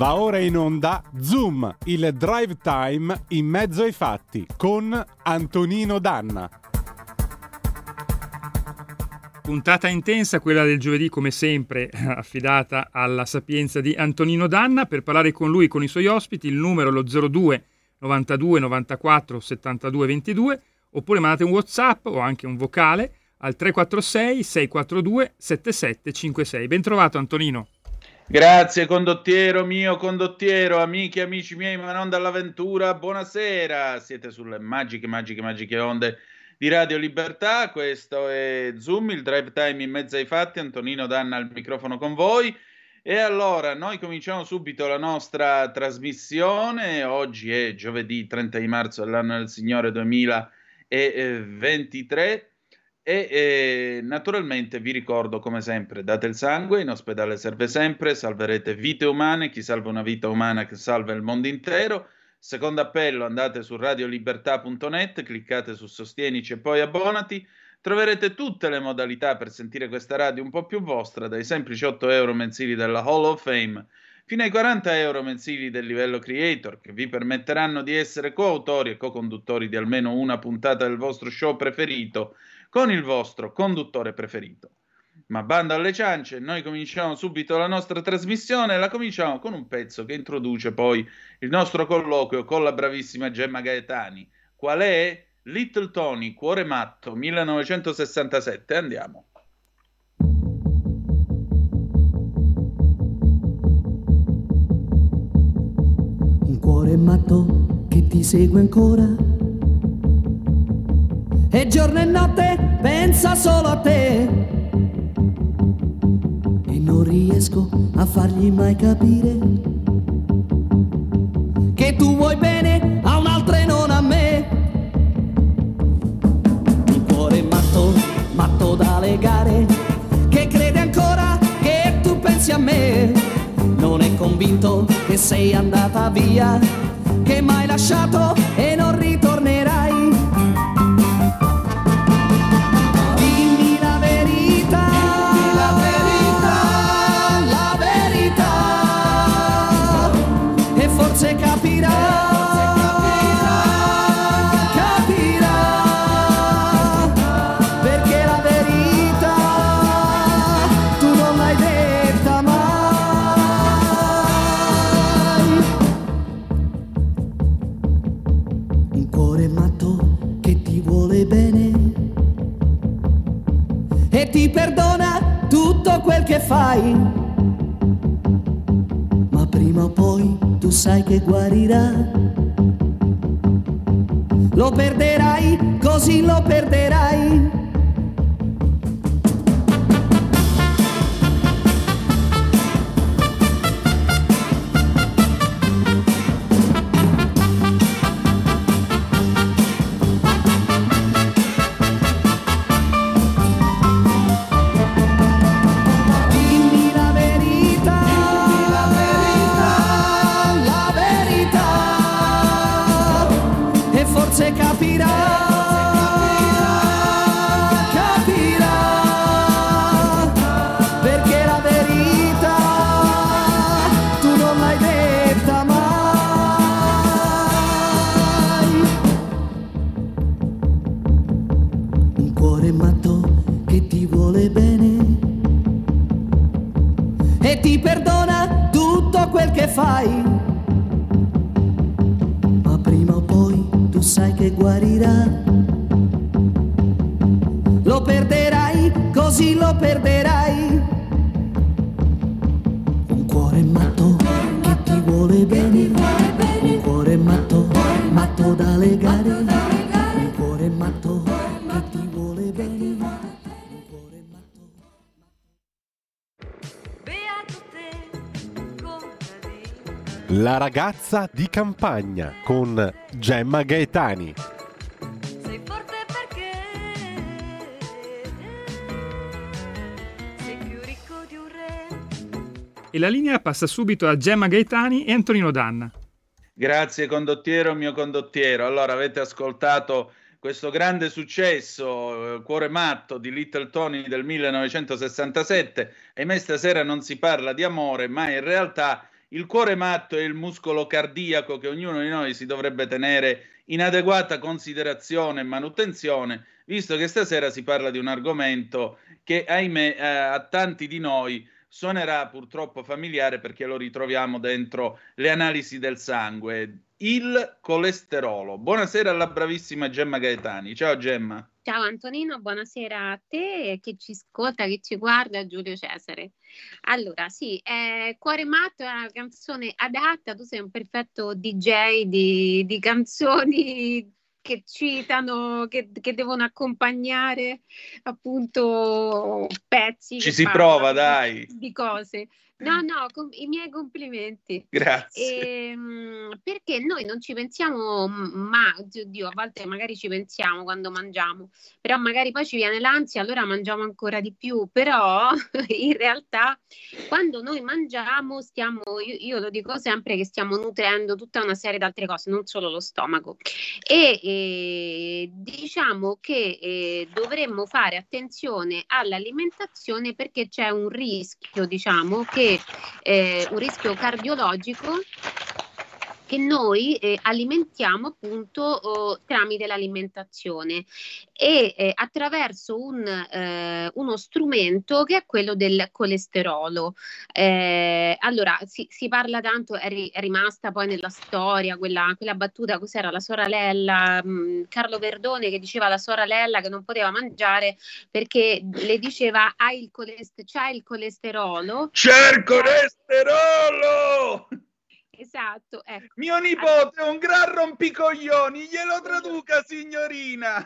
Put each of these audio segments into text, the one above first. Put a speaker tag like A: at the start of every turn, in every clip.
A: Va ora in onda Zoom, il drive time in mezzo ai fatti con Antonino Danna.
B: Puntata intensa, quella del giovedì come sempre, affidata alla sapienza di Antonino Danna. Per parlare con lui e con i suoi ospiti il numero è lo 02 92 94 72 22 oppure mandate un Whatsapp o anche un vocale al 346 642 7756. Ben trovato Antonino.
C: Grazie condottiero mio, condottiero, amici e amici miei, ma non dall'avventura, buonasera, siete sulle magiche, magiche, magiche onde di Radio Libertà, questo è Zoom, il drive time in mezzo ai fatti, Antonino Danna al microfono con voi. E allora noi cominciamo subito la nostra trasmissione, oggi è giovedì 30 di marzo dell'anno del Signore 2023 e naturalmente vi ricordo, come sempre, date il sangue, in ospedale serve sempre, salverete vite umane, chi salva una vita umana che salva il mondo intero. Secondo appello, andate su radiolibertà.net, cliccate su Sostienici e poi abbonati. Troverete tutte le modalità per sentire questa radio un po' più vostra, dai semplici 8 euro mensili della Hall of Fame fino ai 40 euro mensili del livello creator, che vi permetteranno di essere coautori e co-conduttori di almeno una puntata del vostro show preferito con il vostro conduttore preferito. Ma banda alle ciance, noi cominciamo subito la nostra trasmissione e la cominciamo con un pezzo che introduce poi il nostro colloquio con la bravissima Gemma Gaetani. Qual è? Little Tony, Cuore Matto, 1967. Andiamo.
D: Un cuore matto che ti segue ancora e giorno e notte pensa solo a te. E non riesco a fargli mai capire che tu vuoi bene a un'altra e non a me. Un cuore matto, matto da legare, che crede ancora che tu pensi a me. Non è convinto che sei andata via, che m'hai lasciato e fai, ma prima o poi tu sai che guarirà. Lo perderai, così lo perderai
A: ragazza di campagna con Gemma Gaetani.
E: Sei forte perché sei più ricco di un re.
B: E la linea passa subito a Gemma Gaetani e Antonino Danna.
C: Grazie condottiero, mio condottiero. Allora avete ascoltato questo grande successo, eh, Cuore matto di Little Tony del 1967. Ahimè stasera non si parla di amore, ma in realtà il cuore matto e il muscolo cardiaco che ognuno di noi si dovrebbe tenere in adeguata considerazione e manutenzione, visto che stasera si parla di un argomento che, ahimè, eh, a tanti di noi suonerà purtroppo familiare perché lo ritroviamo dentro le analisi del sangue, il colesterolo. Buonasera alla bravissima Gemma Gaetani. Ciao Gemma.
F: Ciao Antonino, buonasera a te che ci ascolta, che ci guarda, Giulio Cesare. Allora, sì, eh, Cuore Matto è una canzone adatta, tu sei un perfetto DJ di, di canzoni che citano, che, che, devono accompagnare appunto pezzi.
C: Ci si prova, dai.
F: Di cose. No, no, com- i miei complimenti.
C: Grazie.
F: E, ehm, perché noi non ci pensiamo, ma oddio, a volte magari ci pensiamo quando mangiamo, però magari poi ci viene l'ansia, allora mangiamo ancora di più. Però in realtà quando noi mangiamo stiamo, io, io lo dico sempre che stiamo nutrendo tutta una serie di altre cose, non solo lo stomaco. E, e diciamo che eh, dovremmo fare attenzione all'alimentazione perché c'è un rischio, diciamo, che eh, un rischio cardiologico che noi eh, alimentiamo appunto oh, tramite l'alimentazione e eh, attraverso un, eh, uno strumento che è quello del colesterolo. Eh, allora, si, si, parla tanto, è, ri, è, rimasta poi nella storia quella, quella battuta, cos'era la sorella mh, mm, Carlo Verdone che diceva alla sorella che non poteva mangiare perché le diceva hai il, colest- il colesterolo.
C: C'è il colesterolo!
F: Esatto, ecco.
C: Mio nipote è un gran rompicoglioni, glielo traduca signorina.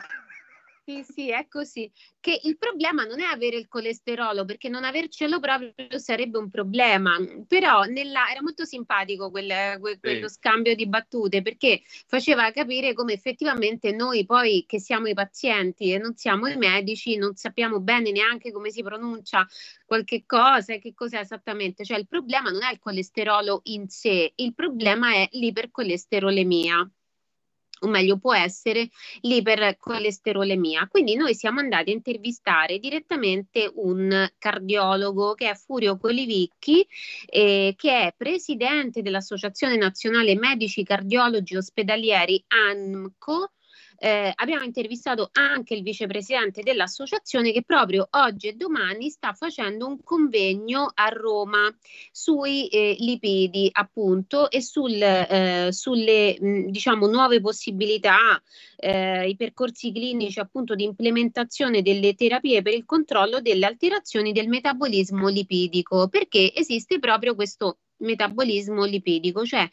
F: Sì, sì, è così. Che il problema non è avere il colesterolo, perché non avercelo proprio sarebbe un problema. Però nella, era molto simpatico quel, quel, quello scambio di battute, perché faceva capire come effettivamente noi poi che siamo i pazienti e non siamo i medici, non sappiamo bene neanche come si pronuncia qualche cosa e che cos'è esattamente. Cioè il problema non è il colesterolo in sé, il problema è l'ipercolesterolemia o meglio può essere l'ipercolesterolemia. Quindi noi siamo andati a intervistare direttamente un cardiologo che è Furio Colivicchi, eh, che è presidente dell'Associazione Nazionale Medici Cardiologi Ospedalieri ANMCO eh, abbiamo intervistato anche il vicepresidente dell'associazione che proprio oggi e domani sta facendo un convegno a Roma sui eh, lipidi appunto e sul, eh, sulle mh, diciamo nuove possibilità, eh, i percorsi clinici appunto di implementazione delle terapie per il controllo delle alterazioni del metabolismo lipidico perché esiste proprio questo metabolismo lipidico, cioè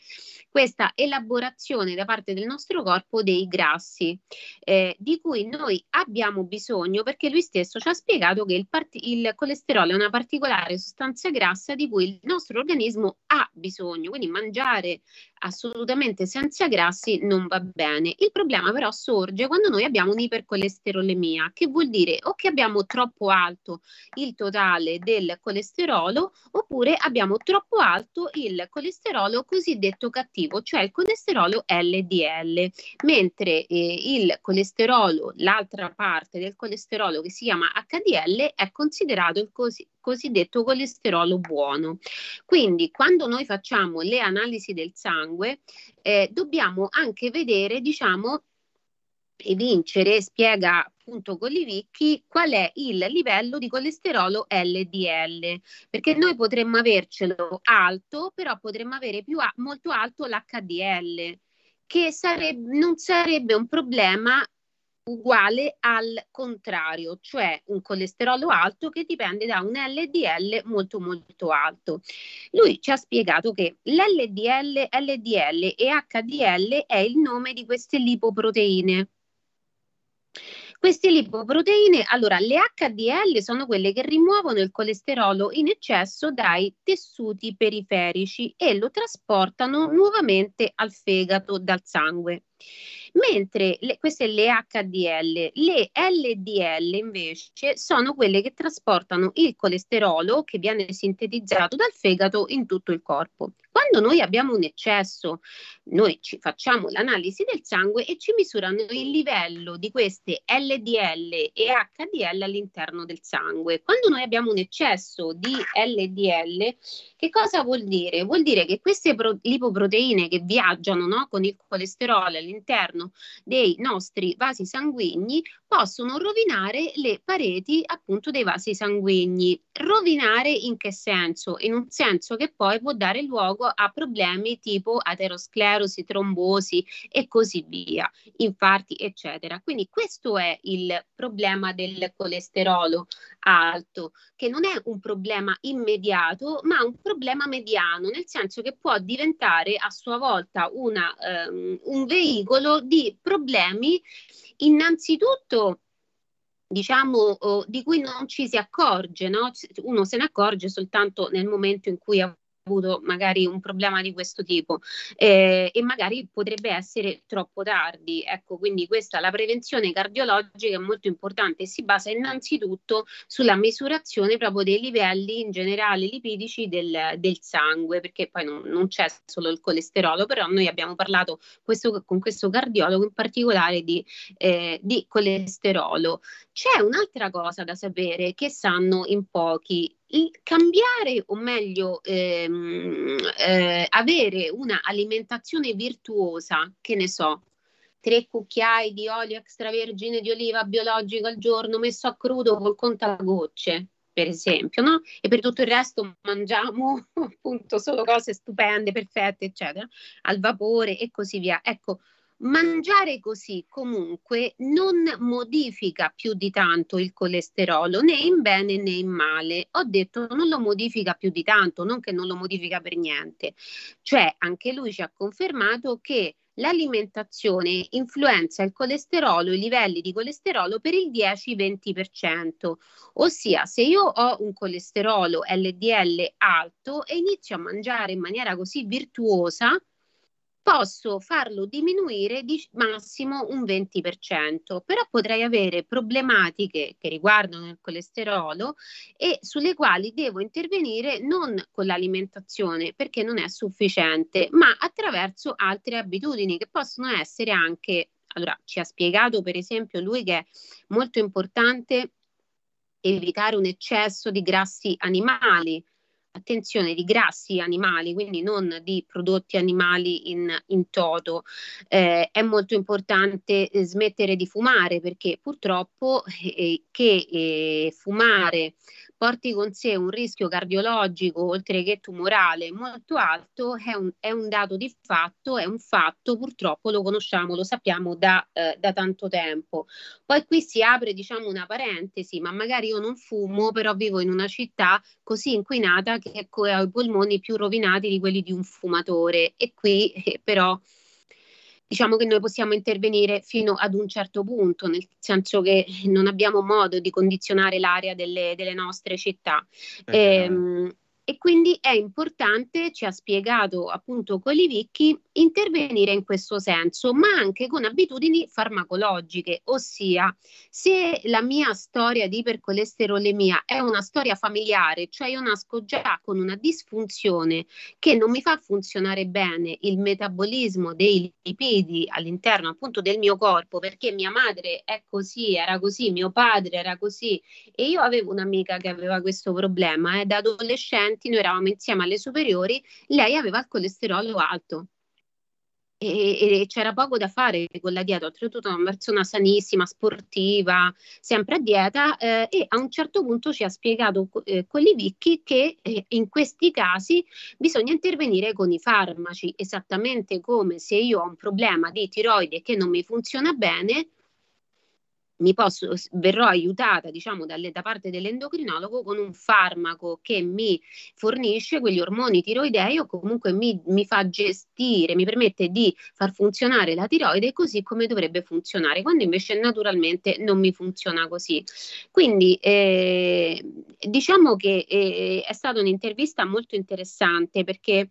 F: questa elaborazione da parte del nostro corpo dei grassi, eh, di cui noi abbiamo bisogno perché lui stesso ci ha spiegato che il, part- il colesterolo è una particolare sostanza grassa di cui il nostro organismo ha bisogno, quindi mangiare assolutamente senza grassi non va bene. Il problema però sorge quando noi abbiamo un'ipercolesterolemia, che vuol dire o che abbiamo troppo alto il totale del colesterolo oppure abbiamo troppo alto il colesterolo cosiddetto cattivo, cioè il colesterolo LDL, mentre eh, il colesterolo, l'altra parte del colesterolo che si chiama HDL è considerato il così cosiddetto colesterolo buono. Quindi quando noi facciamo le analisi del sangue eh, dobbiamo anche vedere, diciamo, evincere, spiega appunto Collivicchi, qual è il livello di colesterolo LDL, perché noi potremmo avercelo alto, però potremmo avere più a- molto alto l'HDL, che sarebbe, non sarebbe un problema uguale al contrario, cioè un colesterolo alto che dipende da un LDL molto molto alto. Lui ci ha spiegato che l'LDL, LDL e HDL è il nome di queste lipoproteine. Queste lipoproteine, allora le HDL sono quelle che rimuovono il colesterolo in eccesso dai tessuti periferici e lo trasportano nuovamente al fegato dal sangue mentre le, queste le HDL, le LDL invece sono quelle che trasportano il colesterolo che viene sintetizzato dal fegato in tutto il corpo. Quando noi abbiamo un eccesso, noi ci facciamo l'analisi del sangue e ci misurano il livello di queste LDL e HDL all'interno del sangue. Quando noi abbiamo un eccesso di LDL, che cosa vuol dire? Vuol dire che queste pro- lipoproteine che viaggiano no, con il colesterolo all'interno dei nostri vasi sanguigni possono rovinare le pareti appunto dei vasi sanguigni. Rovinare in che senso? In un senso che poi può dare luogo a problemi tipo aterosclerosi, trombosi e così via, infarti, eccetera. Quindi questo è il problema del colesterolo alto, che non è un problema immediato, ma un problema mediano, nel senso che può diventare a sua volta una, um, un veicolo di problemi innanzitutto diciamo di cui non ci si accorge, no? uno se ne accorge soltanto nel momento in cui ha avuto magari un problema di questo tipo eh, e magari potrebbe essere troppo tardi. Ecco, quindi questa la prevenzione cardiologica è molto importante e si basa innanzitutto sulla misurazione proprio dei livelli in generale lipidici del, del sangue, perché poi non, non, c'è solo il colesterolo, però noi abbiamo parlato questo, con questo cardiologo in particolare di, eh, di colesterolo. C'è un'altra cosa da sapere che sanno in pochi cambiare o meglio ehm, eh, avere una alimentazione virtuosa, che ne so, tre cucchiai di olio extravergine di oliva biologico al giorno messo a crudo col contagocce, per esempio, no? E per tutto il resto mangiamo appunto solo cose stupende, perfette, eccetera, al vapore e così via. Ecco, Mangiare così comunque non modifica più di tanto il colesterolo né in bene né in male. Ho detto non lo modifica più di tanto, non che non lo modifica per niente. Cioè anche lui ci ha confermato che l'alimentazione influenza il colesterolo, i livelli di colesterolo per il 10-20%, ossia se io ho un colesterolo LDL alto e inizio a mangiare in maniera così virtuosa, posso farlo diminuire di massimo un 20%, però potrei avere problematiche che riguardano il colesterolo e sulle quali devo intervenire non con l'alimentazione perché non è sufficiente, ma attraverso altre abitudini che possono essere anche, allora ci ha spiegato per esempio lui che è molto importante evitare un eccesso di grassi animali, attenzione di grassi animali, quindi non di prodotti animali in, in toto. Eh, è molto importante eh, smettere di fumare perché purtroppo eh, che eh, fumare porti con sé un rischio cardiologico oltre che tumorale molto alto è un, è un dato di fatto, è un fatto, purtroppo lo conosciamo, lo sappiamo da, eh, da tanto tempo. Poi qui si apre diciamo una parentesi, ma magari io non fumo, però vivo in una città così inquinata che ha i polmoni più rovinati di quelli di un fumatore e qui eh, però diciamo che noi possiamo intervenire fino ad un certo punto, nel senso che non abbiamo modo di condizionare l'aria delle, delle nostre città. Eh. Ehm, e quindi è importante, ci ha spiegato appunto Colivicchi, intervenire in questo senso, ma anche con abitudini farmacologiche, ossia se la mia storia di ipercolesterolemia è una storia familiare, cioè io nasco già con una disfunzione che non mi fa funzionare bene il metabolismo dei lipidi all'interno appunto del mio corpo, perché mia madre è così, era così, mio padre era così e io avevo un'amica che aveva questo problema eh, da adolescente adolescenti, noi eravamo insieme alle superiori, lei aveva il colesterolo alto. E, e, c'era poco da fare con la dieta, oltretutto una persona sanissima, sportiva, sempre a dieta eh, e a un certo punto ci ha spiegato eh, Collivicchi che eh, in questi casi bisogna intervenire con i farmaci, esattamente come se io ho un problema di tiroide che non mi funziona bene, mi posso, verrò aiutata diciamo dalle, da parte dell'endocrinologo con un farmaco che mi fornisce quegli ormoni tiroidei o comunque mi, mi, fa gestire, mi permette di far funzionare la tiroide così come dovrebbe funzionare, quando invece naturalmente non mi funziona così. Quindi eh, diciamo che eh, è stata un'intervista molto interessante perché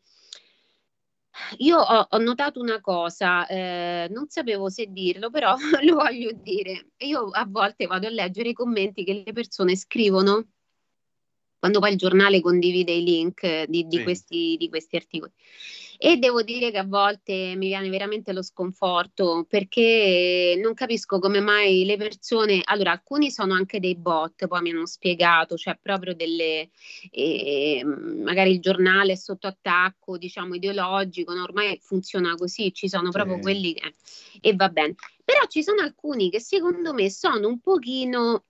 F: Io ho, ho notato una cosa, eh, non sapevo se dirlo, però lo voglio dire. Io a volte vado a leggere i commenti che le persone scrivono quando poi il giornale condivide i link di, di,
C: Sì.
F: questi, di questi articoli. E devo dire che a volte mi viene veramente lo sconforto perché non capisco come mai le persone, allora alcuni sono anche dei bot, poi mi hanno spiegato, cioè proprio delle, eh, magari il giornale è sotto attacco, diciamo ideologico, no? ormai funziona così, ci sono proprio
C: Sì.
F: quelli che... e va bene. Però ci sono alcuni che secondo me sono un pochino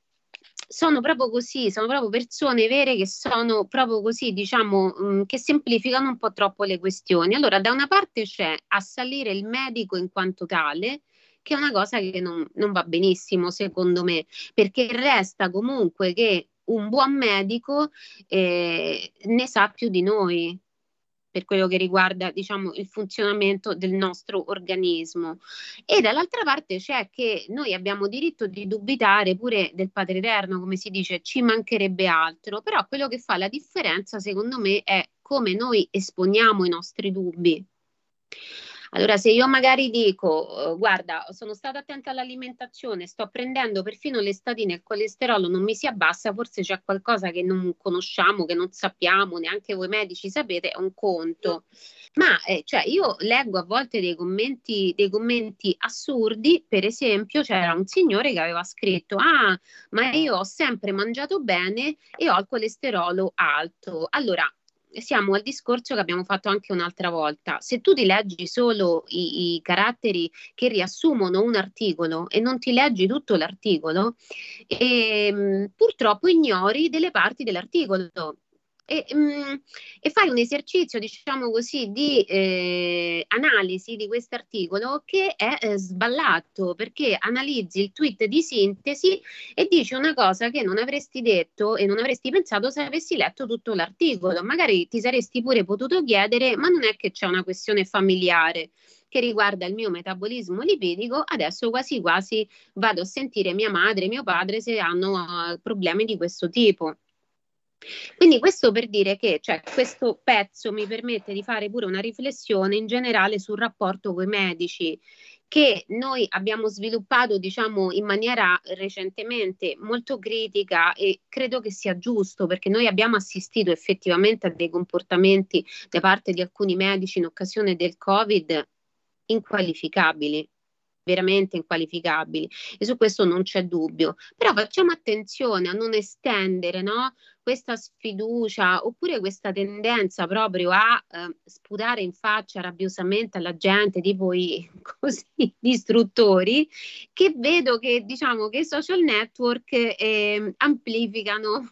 F: sono proprio così, sono proprio persone vere che sono proprio così, diciamo, mh, che semplificano un po' troppo le questioni. Allora, da una parte c'è assalire il medico in quanto tale, che è una cosa che non, non va benissimo, secondo me, perché resta comunque che un buon medico eh, ne sa più di noi per quello che riguarda, diciamo, il funzionamento del nostro organismo. E dall'altra parte c'è che noi abbiamo diritto di dubitare pure del Padre Eterno, come si dice, ci mancherebbe altro, però quello che fa la differenza, secondo me, è come noi esponiamo i nostri dubbi. Allora, se io magari dico, eh, guarda, sono stata attenta all'alimentazione, sto prendendo perfino le statine, il colesterolo non mi si abbassa, forse c'è qualcosa che non conosciamo, che non sappiamo, neanche voi medici sapete, è un conto. Ma eh, cioè, io leggo a volte dei commenti, dei commenti assurdi, per esempio, c'era un signore che aveva scritto, ah, ma io ho sempre mangiato bene e ho il colesterolo alto. Allora, siamo al discorso che abbiamo fatto anche un'altra volta. Se tu ti leggi solo i, i caratteri che riassumono un articolo e non ti leggi tutto l'articolo, ehm, purtroppo ignori delle parti dell'articolo. E, mm, e fai un esercizio, diciamo così, di eh, analisi di questo articolo che è eh, sballato perché analizzi il tweet di sintesi e dici una cosa che non avresti detto e non avresti pensato se avessi letto tutto l'articolo. Magari ti saresti pure potuto chiedere, ma non è che c'è una questione familiare che riguarda il mio metabolismo lipidico, adesso quasi quasi vado a sentire mia madre e mio padre se hanno uh, problemi di questo tipo. Quindi questo per dire che cioè, questo pezzo mi permette di fare pure una riflessione in generale sul rapporto con i medici che noi abbiamo sviluppato, diciamo, in maniera recentemente molto critica e credo che sia giusto perché noi abbiamo assistito effettivamente a dei comportamenti da parte di alcuni medici in occasione del Covid inqualificabili veramente inqualificabili. E su questo non c'è dubbio. Però facciamo attenzione a non estendere no, questa sfiducia oppure questa tendenza proprio a eh, sputare in faccia rabbiosamente alla gente tipo i così, gli istruttori che vedo che diciamo che i social network eh, amplificano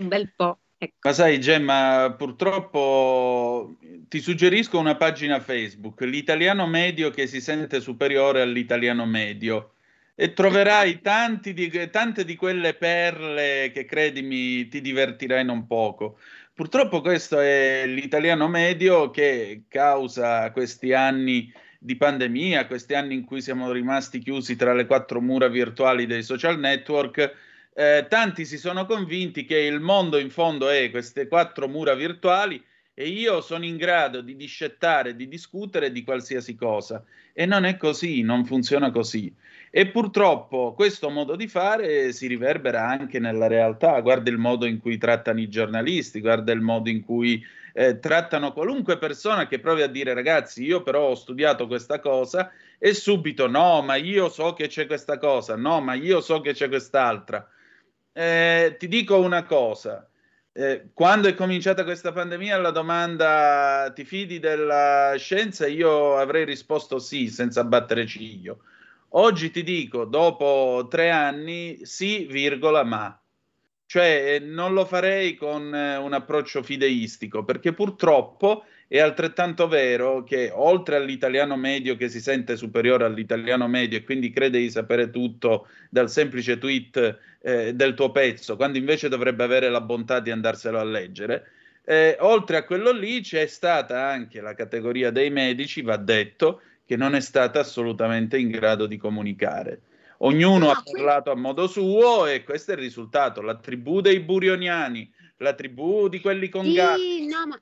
F: un bel po' Ecco.
C: Ma sai, Gemma, purtroppo ti suggerisco una pagina Facebook, l'italiano medio che si sente superiore all'italiano medio, e troverai tanti di, tante di quelle perle che, credimi, ti divertirai non poco. Purtroppo questo è l'italiano medio che causa questi anni di pandemia, questi anni in cui siamo rimasti chiusi tra le quattro mura virtuali dei social network, eh, tanti si sono convinti che il mondo in fondo è queste quattro mura virtuali e io sono in grado di discettare, di discutere di qualsiasi cosa. E non è così, non funziona così. E purtroppo questo modo di fare si riverbera anche nella realtà. Guarda il modo in cui trattano i giornalisti, guarda il modo in cui eh, trattano qualunque persona che provi a dire ragazzi, io però ho studiato questa cosa e subito no, ma io so che c'è questa cosa, no, ma io so che c'è quest'altra. Eh, ti dico una cosa, eh, quando è cominciata questa pandemia alla domanda ti fidi della scienza io avrei risposto sì senza battere ciglio. Oggi ti dico, dopo tre anni, sì, virgola, ma. Cioè non lo farei con eh, un approccio fideistico perché purtroppo è altrettanto vero che oltre all'italiano medio che si sente superiore all'italiano medio e quindi crede di sapere tutto dal semplice tweet eh, del tuo pezzo, quando invece dovrebbe avere la bontà di andarselo a leggere, eh, oltre a quello lì c'è stata anche la categoria dei medici, va detto, che non è stata assolutamente in grado di comunicare. Ognuno no, ha parlato a modo suo e questo è il risultato. La tribù dei burioniani, la tribù di quelli con
F: sì,
C: gatti.
F: No, ma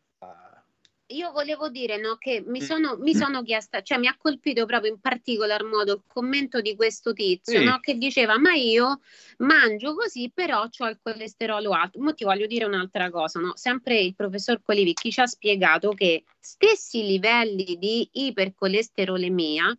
F: io volevo dire no, che mi sono, mi sono chiesta, cioè mi ha colpito proprio in particolar modo il commento di questo tizio
C: Sì.
F: no, che diceva: Ma io mangio così, però ho il colesterolo alto. Ma ti voglio dire un'altra cosa, no? Sempre il professor Colivicchi ci ha spiegato che stessi livelli di ipercolesterolemia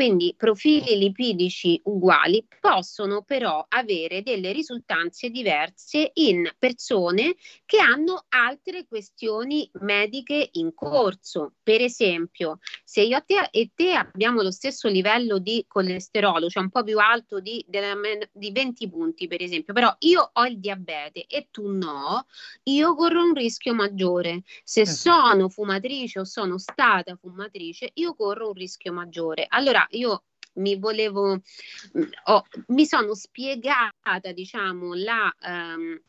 F: quindi profili lipidici uguali possono però avere delle risultanze diverse in persone che hanno altre questioni mediche in corso. Per esempio, se io te e te abbiamo lo stesso livello di colesterolo, cioè un po' più alto di, di 20 punti, per esempio, però io ho il diabete e tu no, io corro un rischio maggiore. Se
C: Esatto.
F: sono fumatrice o sono stata fumatrice, io corro un rischio maggiore. Allora, io mi volevo, ho- mi sono spiegata, diciamo, la ehm,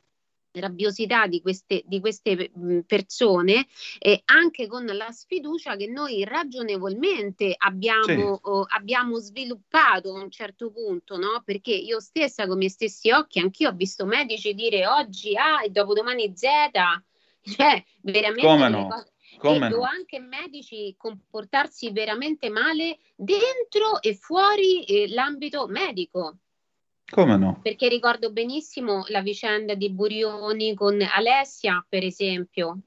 F: rabbiosità di queste, di queste mh, persone e anche con la sfiducia che noi ragionevolmente abbiamo,
C: Sì.
F: o abbiamo sviluppato a un certo punto, no? Perché io stessa con i miei stessi occhi, anch'io ho visto medici dire oggi A e dopodomani Z, cioè veramente
C: Come no?
F: cose-
C: Come
F: e
C: no?
F: o anche medici comportarsi veramente male dentro e fuori eh, l'ambito medico.
C: Come no?
F: Perché ricordo benissimo la vicenda di Burioni con Alessia, per esempio.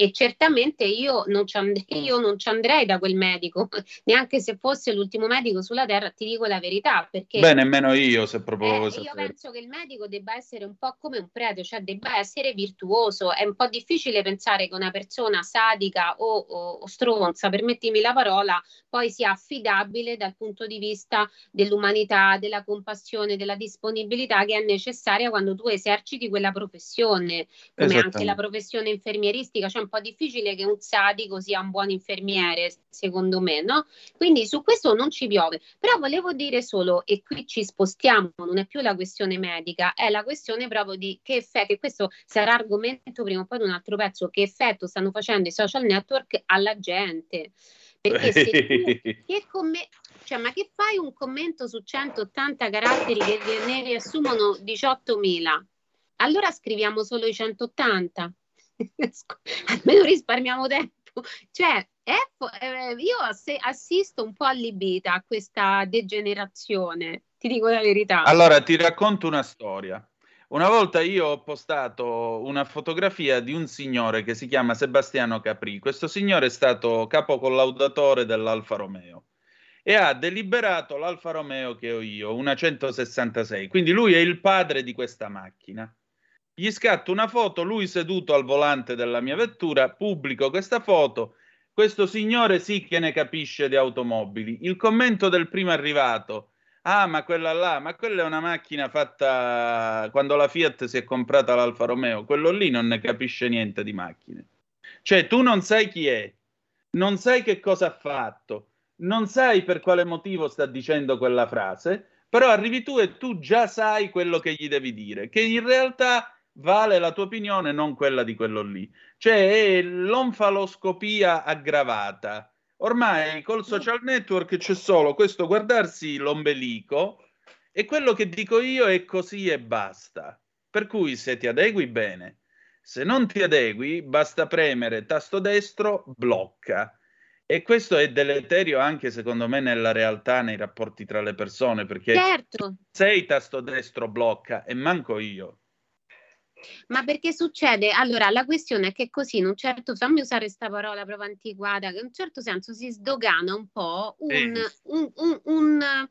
F: E certamente io non, io non ci andrei da quel medico, neanche se fosse l'ultimo medico sulla terra, ti dico la verità, perché
C: Beh, nemmeno io se proprio
F: eh, io penso che il medico debba essere un po' come un prete, cioè debba essere virtuoso. È un po' difficile pensare che una persona sadica o, o- o stronza, permettimi la parola, poi sia affidabile dal punto di vista dell'umanità, della compassione, della disponibilità che è necessaria quando tu eserciti quella professione, come anche la professione infermieristica. Cioè un po' difficile che un sadico sia un buon infermiere, secondo me, no? Quindi su questo non ci piove. Però volevo dire solo, e qui ci spostiamo, non è più la questione medica, è la questione proprio di che effetto, e questo sarà argomento prima o poi di un altro pezzo, che effetto stanno facendo i social network alla gente. Perché se tu che come, cioè, ma che fai un commento su 180 caratteri che ne riassumono 18.000? Allora scriviamo solo i 180. Almeno risparmiamo tempo. Cioè, è eh, io ass- assisto un po' allibita a questa degenerazione, ti dico la verità.
C: Allora, ti racconto una storia. Una volta io ho postato una fotografia di un signore che si chiama Sebastiano Capri. Questo signore è stato capocollaudatore dell'Alfa Romeo e ha deliberato l'Alfa Romeo che ho io, una 166. Quindi lui è il padre di questa macchina. Gli scatto una foto, lui seduto al volante della mia vettura, pubblico questa foto. Questo signore sì che ne capisce di automobili. Il commento del primo arrivato. Ah, ma quella là, ma quella è una macchina fatta quando la Fiat si è comprata l'Alfa Romeo. Quello lì non ne capisce niente di macchine. Cioè, tu non sai chi è, non sai che cosa ha fatto, non sai per quale motivo sta dicendo quella frase, però arrivi tu e tu già sai quello che gli devi dire, che in realtà vale la tua opinione, non quella di quello lì. Cioè, è l'onfaloscopia aggravata. Ormai col social network c'è solo questo guardarsi l'ombelico e quello che dico io è così e basta. Per cui se ti adegui bene, se non ti adegui, basta premere tasto destro, blocca. E questo è deleterio anche secondo me nella realtà, nei rapporti tra le persone, perché
F: Certo,
C: sei tasto destro blocca e manco io.
F: Ma perché succede? Allora, la questione è che così, in un certo, fammi usare questa parola proprio antiquata, che in un certo senso si sdogana un po' un,
C: Sì.
F: un, un, un,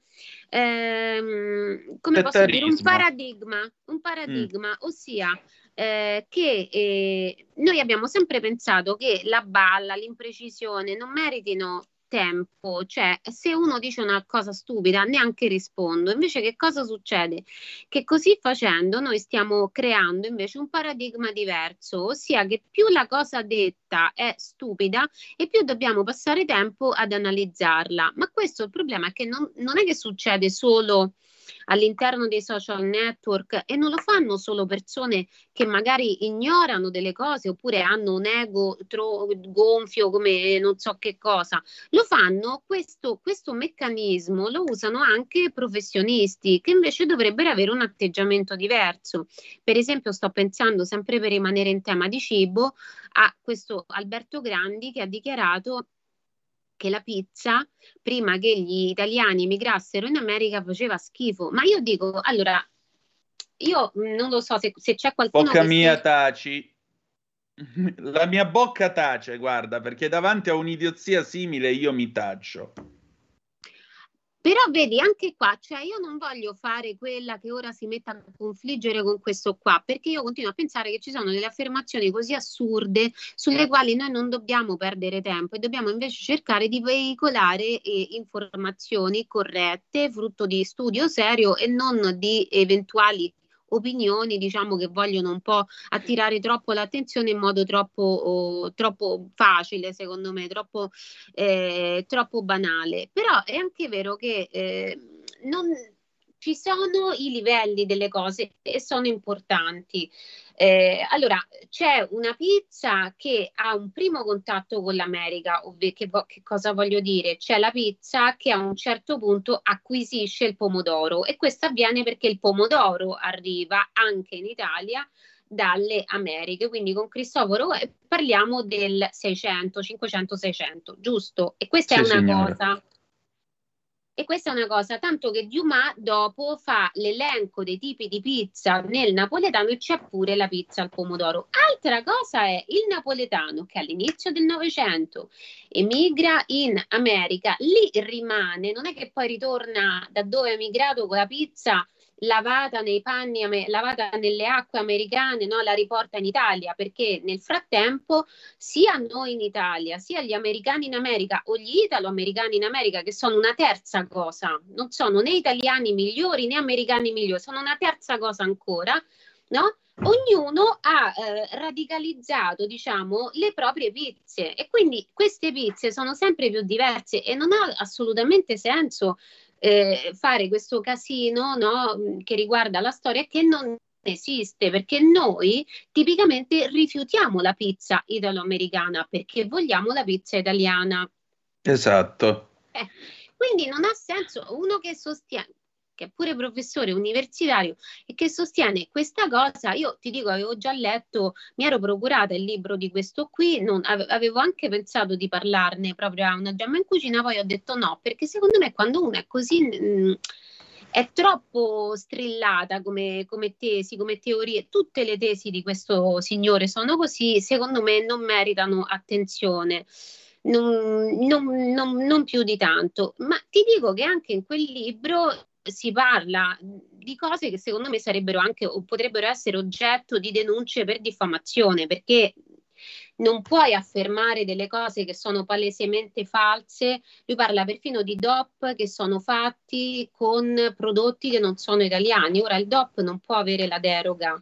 F: ehm, come posso dire, un paradigma, un paradigma, ossia eh, che eh, noi abbiamo sempre pensato che la balla, l'imprecisione non meritino tempo, cioè se uno dice una cosa stupida neanche rispondo, invece che cosa succede? Che così facendo noi stiamo creando invece un paradigma diverso, ossia che più la cosa detta è stupida e più dobbiamo passare tempo ad analizzarla. Ma questo il problema è che non, non è che succede solo all'interno dei social network e non lo fanno solo persone che magari ignorano delle cose oppure hanno un ego tro- gonfio come non so che cosa, lo fanno questo, questo meccanismo lo usano anche professionisti che invece dovrebbero avere un atteggiamento diverso. Per esempio sto pensando sempre per rimanere in tema di cibo a questo Alberto Grandi che ha dichiarato che la pizza, prima che gli italiani emigrassero in America, faceva schifo. Ma io dico, allora, io non lo so se, se c'è qualcuno...
C: Bocca
F: che
C: mia,
F: si-
C: taci. La mia bocca tace, guarda, perché davanti a un'idiozia simile io mi taccio.
F: Però vedi, anche qua, cioè io non voglio fare quella che ora si metta a confliggere con questo qua, perché io continuo a pensare che ci sono delle affermazioni così assurde sulle quali noi non dobbiamo perdere tempo e dobbiamo invece cercare di veicolare eh, informazioni corrette, frutto di studio serio e non di eventuali opinioni, diciamo, che vogliono un po' attirare troppo l'attenzione in modo troppo, oh, troppo facile, secondo me, troppo, eh, troppo banale. Però è anche vero che eh, non, ci sono i livelli delle cose e sono importanti. Eh, allora, c'è una pizza che ha un primo contatto con l'America, ovvero che, vo- che cosa voglio dire? C'è la pizza che a un certo punto acquisisce il pomodoro e questo avviene perché il pomodoro arriva anche in Italia dalle Americhe, quindi con Cristoforo parliamo del 600, 500, 600, giusto? E questa
C: Sì,
F: è una
C: signora.
F: cosa. E questa è una cosa, tanto che Dumas dopo fa l'elenco dei tipi di pizza nel napoletano e c'è pure la pizza al pomodoro. Altra cosa è il napoletano che all'inizio del Novecento emigra in America, lì rimane, non è che poi ritorna da dove è emigrato con la pizza lavata nei panni, lavata nelle acque americane, no? la riporta in Italia, perché nel frattempo sia noi in Italia, sia gli americani in America o gli italo-americani in America, che sono una terza cosa, non sono né italiani migliori né americani migliori, sono una terza cosa ancora, no? Ognuno ha eh, radicalizzato, diciamo, le proprie pizze e quindi queste pizze sono sempre più diverse e non ha assolutamente senso eh, fare questo casino no, mh, che riguarda la storia che non esiste perché noi tipicamente rifiutiamo la pizza italo-americana perché vogliamo la pizza italiana.
C: Esatto.
F: Eh, quindi non ha senso uno che sostiene che è pure professore universitario e che sostiene questa cosa, io ti dico, avevo già letto, mi ero procurata il libro di questo qui, non, ave- avevo anche pensato di parlarne proprio a una gemma in cucina, poi ho detto no, perché secondo me quando uno è così... mh, è troppo strillata come, come tesi, come teorie. Tutte le tesi di questo signore sono così, secondo me non meritano attenzione. Non, non- non- non più di tanto, ma ti dico che anche in quel libro si parla di cose che secondo me sarebbero anche o potrebbero essere oggetto di denunce per diffamazione, perché non puoi affermare delle cose che sono palesemente false. Lui parla perfino di DOP che sono fatti con prodotti che non sono italiani. Ora il DOP non può avere la deroga,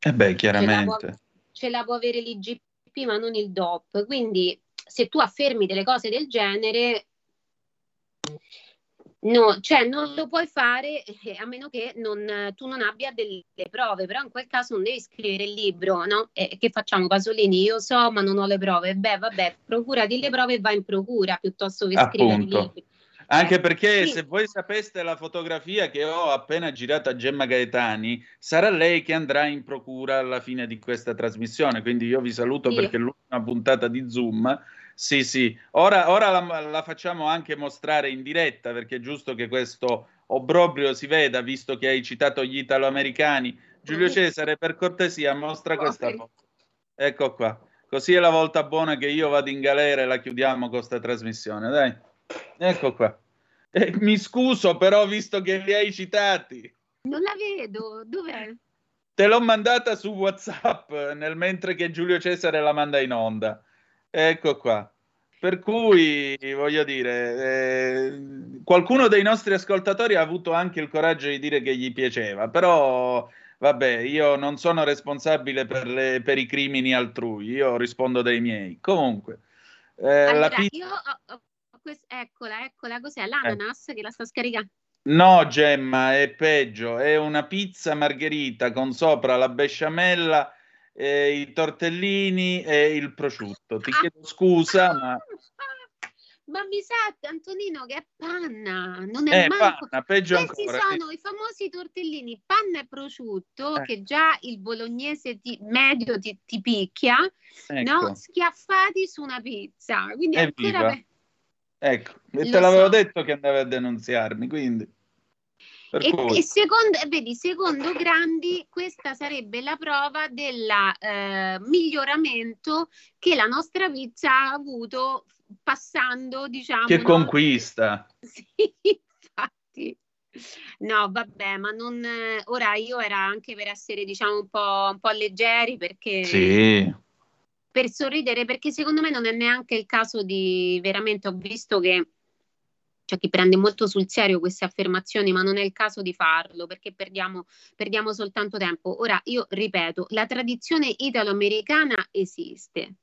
C: E beh,
F: ce la può,
C: chiaramente.
F: ce la può avere l'IGP, ma non il DOP. Quindi se tu affermi delle cose del genere, No, cioè non lo puoi fare eh, a meno che non, tu non abbia delle prove, però in quel caso non devi scrivere il libro, no? E che facciamo, Pasolini? Io so, ma non ho le prove. Beh, vabbè, procurati le prove e vai in procura piuttosto che scrivere i
C: Appunto.
F: libri.
C: Anche
F: Eh,
C: perché
F: sì.
C: se voi sapeste la fotografia che ho appena girato a Gemma Gaetani, sarà lei che andrà in procura alla fine di questa trasmissione. Quindi io vi saluto
F: Io.
C: perché è l'ultima puntata di Zoom. Sì, sì, ora, ora la, la facciamo anche mostrare in diretta perché è giusto che questo obbrobrio si veda, visto che hai citato gli italo-americani. Giulio Cesare, per cortesia, mostra questa foto. Ecco qua. Così è la volta buona che io vado in galera e la chiudiamo con questa trasmissione, dai. Ecco qua. Eh, mi scuso, però, visto che li hai citati,
F: Non la vedo, dov'è?
C: te l'ho mandata su WhatsApp nel mentre che Giulio Cesare la manda in onda. Ecco qua. Per cui voglio dire, eh, qualcuno dei nostri ascoltatori ha avuto anche il coraggio di dire che gli piaceva, però vabbè, io non sono responsabile per, le- per i crimini altrui, io rispondo dei miei. Comunque, eh, la
F: Allora,
C: pizza.
F: io ho, ho- ho quest- eccola, eccola, cos'è? L'ananas che la sta scaricando.
C: No, Gemma, è peggio, è una pizza margherita con sopra la besciamella, eh, i tortellini e il prosciutto. Ti chiedo scusa, ma...
F: Ma mi sa, Antonino, che è panna, non è
C: Eh,
F: manco...
C: panna, peggio
F: Questi
C: ancora.
F: sono i famosi tortellini panna e prosciutto
C: Eh.
F: che già il bolognese ti- medio ti, ti picchia,
C: Ecco,
F: no? Schiaffati su una pizza. Quindi ancora
C: Evviva.
F: pe-
C: ecco. E
F: Lo
C: te l'avevo
F: so.
C: detto che andavi a denunziarmi, quindi...
F: E, e secondo, e vedi, secondo Grandi, questa sarebbe la prova del eh, miglioramento che la nostra pizza ha avuto passando, diciamo,
C: Che
F: no?
C: conquista!
F: Sì, infatti. No, vabbè, ma non... eh, Ora io era anche per essere, diciamo, un po', un po' leggeri perché...
C: Sì,
F: Per sorridere, perché secondo me non è neanche il caso di... Veramente ho visto che c'è chi prende molto sul serio queste affermazioni, ma non è il caso di farlo perché perdiamo, perdiamo soltanto tempo. Ora, io ripeto, la tradizione italo-americana esiste.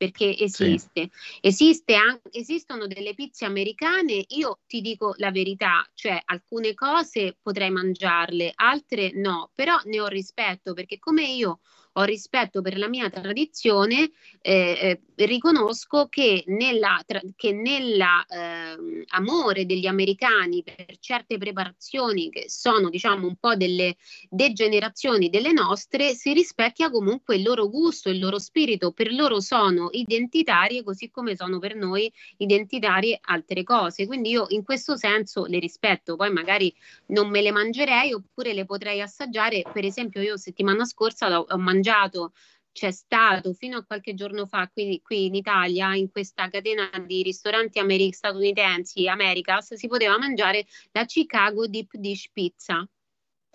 F: Perché esiste, esiste an- esistono delle pizze americane. Io ti dico la verità, cioè alcune cose potrei mangiarle, altre no, però ne ho rispetto perché come io ho rispetto per la mia tradizione, eh, eh, riconosco che nella, tra- che nella ehm, amore degli americani per certe preparazioni che sono diciamo un po' delle degenerazioni delle nostre, si rispecchia comunque il loro gusto, il loro spirito, per loro sono identitarie così come sono per noi identitarie altre cose. Quindi io in questo senso le rispetto, poi magari non me le mangerei oppure le potrei assaggiare. Per esempio, io settimana scorsa ho, ho mangiato, c'è stato fino a qualche giorno fa qui, qui in Italia, in questa catena di ristoranti ameri- statunitensi, Americas, si poteva mangiare la Chicago Deep Dish Pizza.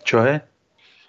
C: Cioè?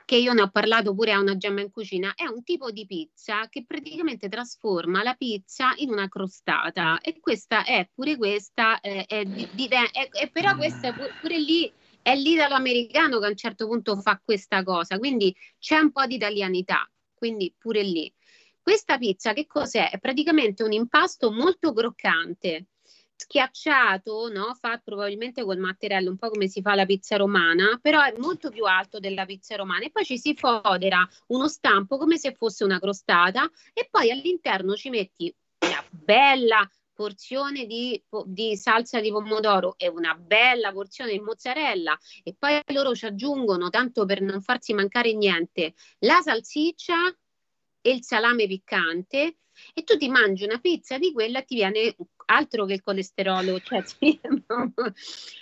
F: che io ne ho parlato pure a una gemma in cucina, è un tipo di pizza che praticamente trasforma la pizza in una crostata. E questa è pure questa, eh, è, di- è- è- però questa è pu- pure lì è l'italo-americano che a un certo punto fa questa cosa, quindi c'è un po' di italianità, quindi pure lì. Questa pizza che cos'è? È praticamente un impasto molto croccante, schiacciato, no? Fatto probabilmente col mattarello, un po' come si fa la pizza romana, però è molto più alto della pizza romana e poi ci si fodera uno stampo come se fosse una crostata e poi all'interno ci metti una bella porzione di, di salsa di pomodoro e una bella porzione di mozzarella e poi loro ci aggiungono, tanto per non farsi mancare niente, la salsiccia e il salame piccante e tu ti mangi una pizza di quella ti viene altro che il colesterolo, cioè,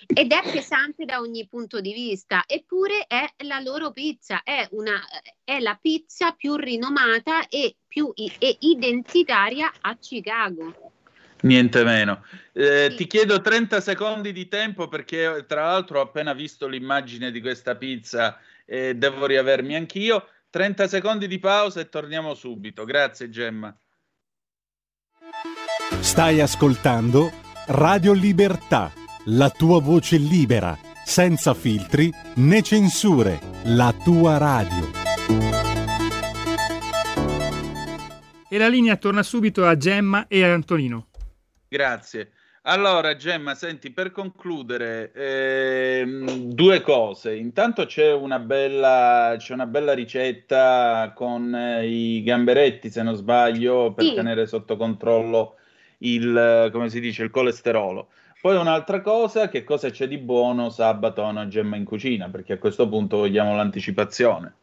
F: ed è pesante da ogni punto di vista, eppure è la loro pizza, è, una, è la pizza più rinomata e più e identitaria a Chicago.
C: Niente meno. Eh,
F: Sì.
C: Ti chiedo 30 secondi di tempo perché tra l'altro ho appena visto l'immagine di questa pizza e devo riavermi anch'io. 30 secondi di pausa e torniamo subito. Grazie Gemma.
A: Stai ascoltando Radio Libertà, la tua voce libera, senza filtri né censure, la tua radio.
B: E la linea torna subito a Gemma e a Antonino.
C: Grazie. Allora, Gemma, senti, per concludere, ehm, due cose. Intanto c'è una bella, c'è una bella ricetta con eh, i gamberetti, se non sbaglio, per
F: Sì.
C: tenere sotto controllo il, come si dice, il colesterolo. Poi un'altra cosa, che cosa c'è di buono sabato a una Gemma in cucina? Perché a questo punto vogliamo l'anticipazione.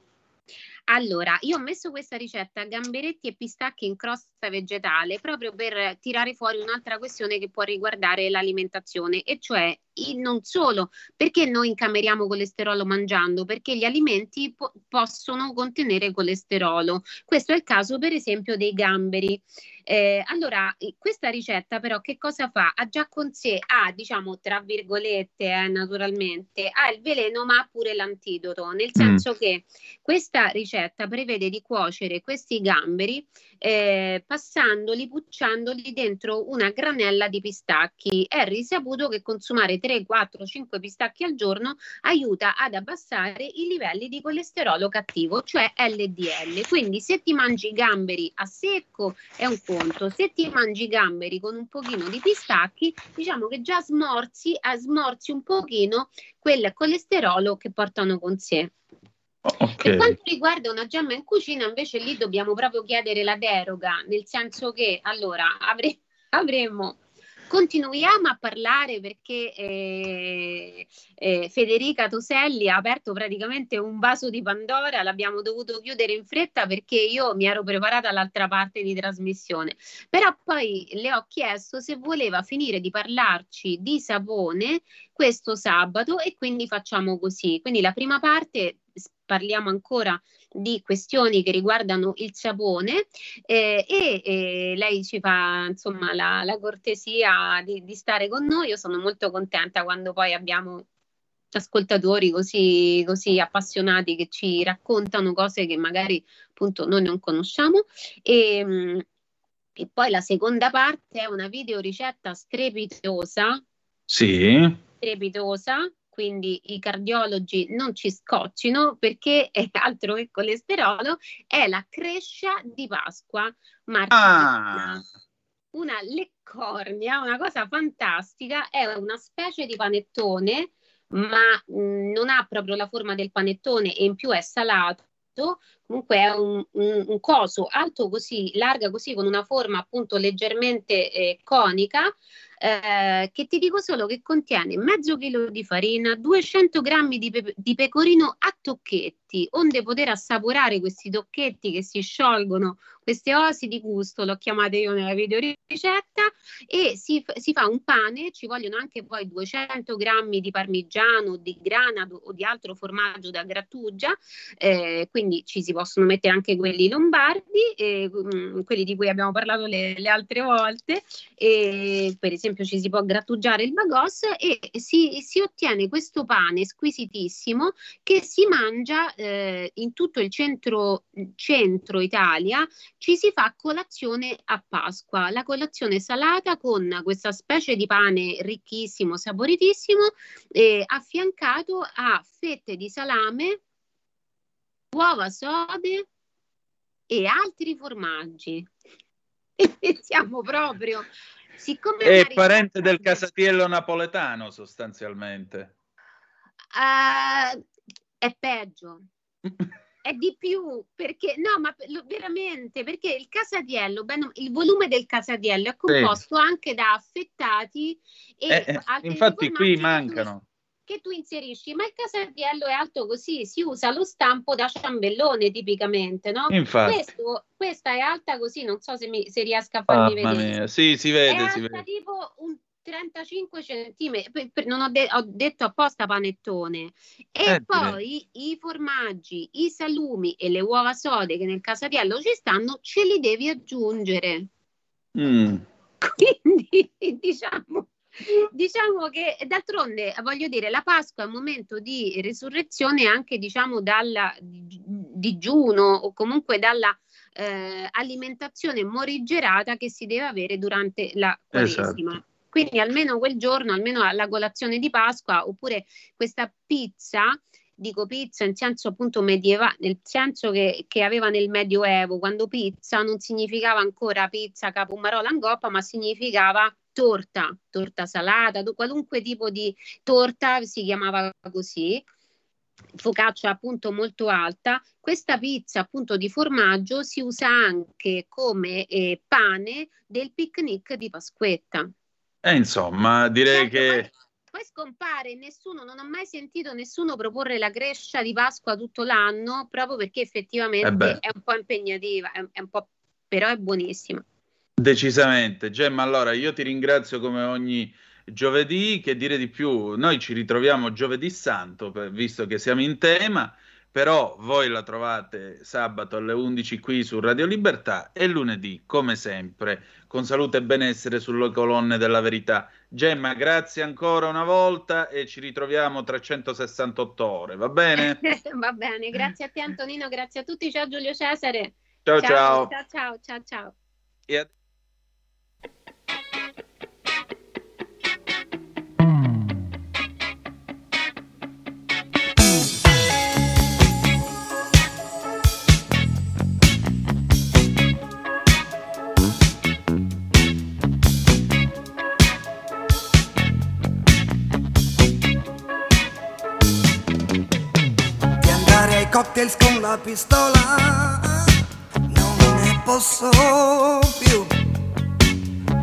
F: Allora, io ho messo questa ricetta gamberetti e pistacchi in crosta vegetale proprio per tirare fuori un'altra questione che può riguardare l'alimentazione, e cioè non solo perché noi incameriamo colesterolo mangiando, perché gli alimenti po- possono contenere colesterolo. Questo è il caso, per esempio, dei gamberi. Eh, allora, questa ricetta però che cosa fa? Ha già con sé, ha diciamo tra virgolette, eh, naturalmente, ha il veleno ma ha pure l'antidoto, nel senso che questa ricetta ricetta prevede di cuocere questi gamberi eh, passandoli, pucciandoli dentro una granella di pistacchi. È risaputo che consumare 3, 4, 5 pistacchi al giorno aiuta ad abbassare i livelli di colesterolo cattivo, cioè LDL. Quindi se ti mangi i gamberi a secco è un conto, se ti mangi i gamberi con un pochino di pistacchi, diciamo che già smorzi, eh, smorzi un pochino quel colesterolo che portano con sé.
C: Ok.
F: Per quanto riguarda una gemma in cucina, invece lì dobbiamo proprio chiedere la deroga, nel senso che allora avre- avremmo continuiamo a parlare perché eh, eh, Federica Toselli ha aperto praticamente un vaso di Pandora, l'abbiamo dovuto chiudere in fretta perché io mi ero preparata all'altra parte di trasmissione. Però poi le ho chiesto se voleva finire di parlarci di sapone questo sabato e quindi facciamo così. Quindi la prima parte parliamo ancora di questioni che riguardano il sapone eh, e, e lei ci fa insomma la, la cortesia di, di stare con noi. Io sono molto contenta quando poi abbiamo ascoltatori così, così appassionati che ci raccontano cose che magari appunto noi non conosciamo. E, mm, e poi la seconda parte è una videoricetta strepitosa,
C: Sì,
F: strepitosa, quindi i cardiologi non ci scoccino perché è altro che colesterolo, è la crescia di Pasqua marchigiana.
C: Ah,
F: Una leccornia, una cosa fantastica, è una specie di panettone, ma mh, non ha proprio la forma del panettone e in più è salato. Comunque è un, un- un coso alto così, larga così, con una forma appunto leggermente eh, conica, eh, che ti dico solo che contiene mezzo chilo di farina, 200 grammi di, pe- di pecorino a tocchetti, onde poter assaporare questi tocchetti che si sciolgono, queste osi di gusto, l'ho chiamata io nella videoricetta, e si, si fa un pane, ci vogliono anche poi 200 grammi di parmigiano, di grana o di altro formaggio da grattugia, eh, quindi ci si possono mettere anche quelli lombardi, eh, quelli di cui abbiamo parlato le, le altre volte, e per esempio ci si può grattugiare il bagos e si, si ottiene questo pane squisitissimo che si mangia eh, in tutto il centro, centro Italia, ci si fa colazione a Pasqua, la colazione salata con questa specie di pane ricchissimo, saporitissimo, eh, affiancato a fette di salame, uova sode e altri formaggi. E siamo proprio, siccome è
C: parente del casatiello napoletano sostanzialmente.
F: Eh, è peggio. È di più perché no, ma lo- veramente perché il casatiello, bene o- il volume del casatiello è composto anche da affettati e
C: Eh, eh,
F: altri
C: infatti qui
F: formaggi che tu-
C: mancano.
F: Che tu inserisci, ma il casatiello è alto così, si usa lo stampo da ciambellone tipicamente, no?
C: Infatti,
F: Questo, questa è alta così, non so se, mi, se riesco a farmi
C: mamma
F: vedere.
C: mia, sì, si
F: È
C: vede, si
F: alta
C: vede.
F: tipo un 35 centimetri, non ho, de- ho detto apposta panettone. E
C: Eh,
F: poi i formaggi, i salumi e le uova sode che nel casatiello ci stanno, ce li devi aggiungere.
C: Mm.
F: Quindi diciamo, diciamo che d'altronde voglio dire, la Pasqua è un momento di risurrezione anche diciamo dal digiuno o comunque dalla eh, alimentazione morigerata che si deve avere durante la Quaresima.
C: Esatto.
F: Quindi almeno quel giorno, almeno alla colazione di Pasqua, oppure questa pizza, dico pizza in senso appunto medievale, nel senso che, che aveva nel Medioevo, quando pizza non significava ancora pizza capumarola in coppa, ma significava torta, torta salata, qualunque tipo di torta si chiamava così focaccia appunto molto alta. Questa pizza appunto di formaggio si usa anche come eh, pane del picnic di Pasquetta.
C: E insomma, direi
F: Certo,
C: che
F: poi, scompare nessuno, non ho mai sentito nessuno proporre la crescia di Pasqua tutto l'anno, proprio perché
C: Eh
F: effettivamente
C: beh.
F: è un po' impegnativa, è, è un po', però è buonissima.
C: decisamente, Gemma, allora io ti ringrazio come ogni giovedì, che dire di più, noi ci ritroviamo giovedì santo, per- visto che siamo in tema, però voi la trovate sabato alle 11 qui su Radio Libertà e lunedì, come sempre, con salute e benessere sulle colonne della verità Gemma, grazie ancora una volta e ci ritroviamo tra 168 ore, va bene?
F: Va bene, grazie a te Antonino, grazie a tutti, ciao Giulio Cesare.
C: Ciao ciao.
F: Ciao ciao ciao ciao.
G: La pistola non ne posso più.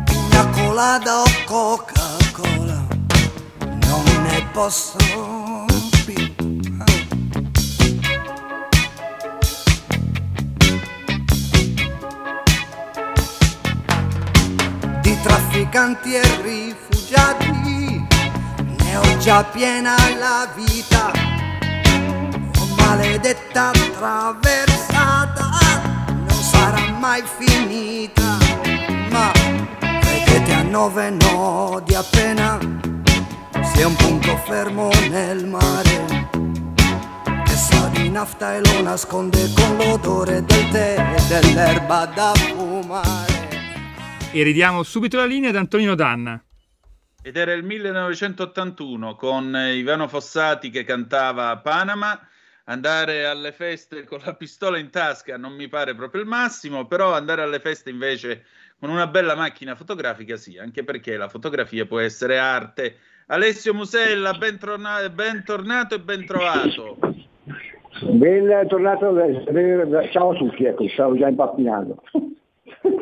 G: Pina colada o coca cola non ne posso più. Di trafficanti e rifugiati ne ho già piena la vita maledetta traversata non sarà mai finita ma vedete a nove nodi appena sei un punto fermo nel mare che sa di nafta e lo nasconde con l'odore del tè e dell'erba da fumare
B: E ridiamo subito la linea ad Antonino Danna.
C: Ed era il 1981 con Ivano Fossati che cantava Panama. Andare alle feste con la pistola in tasca non mi pare proprio il massimo, però andare alle feste invece con una bella macchina fotografica sì, anche perché la fotografia può essere arte. Alessio Musella, bentorna- bentornato e ben trovato.
H: Bentornato, ben- ciao a tutti, ecco, stavo già impappinando.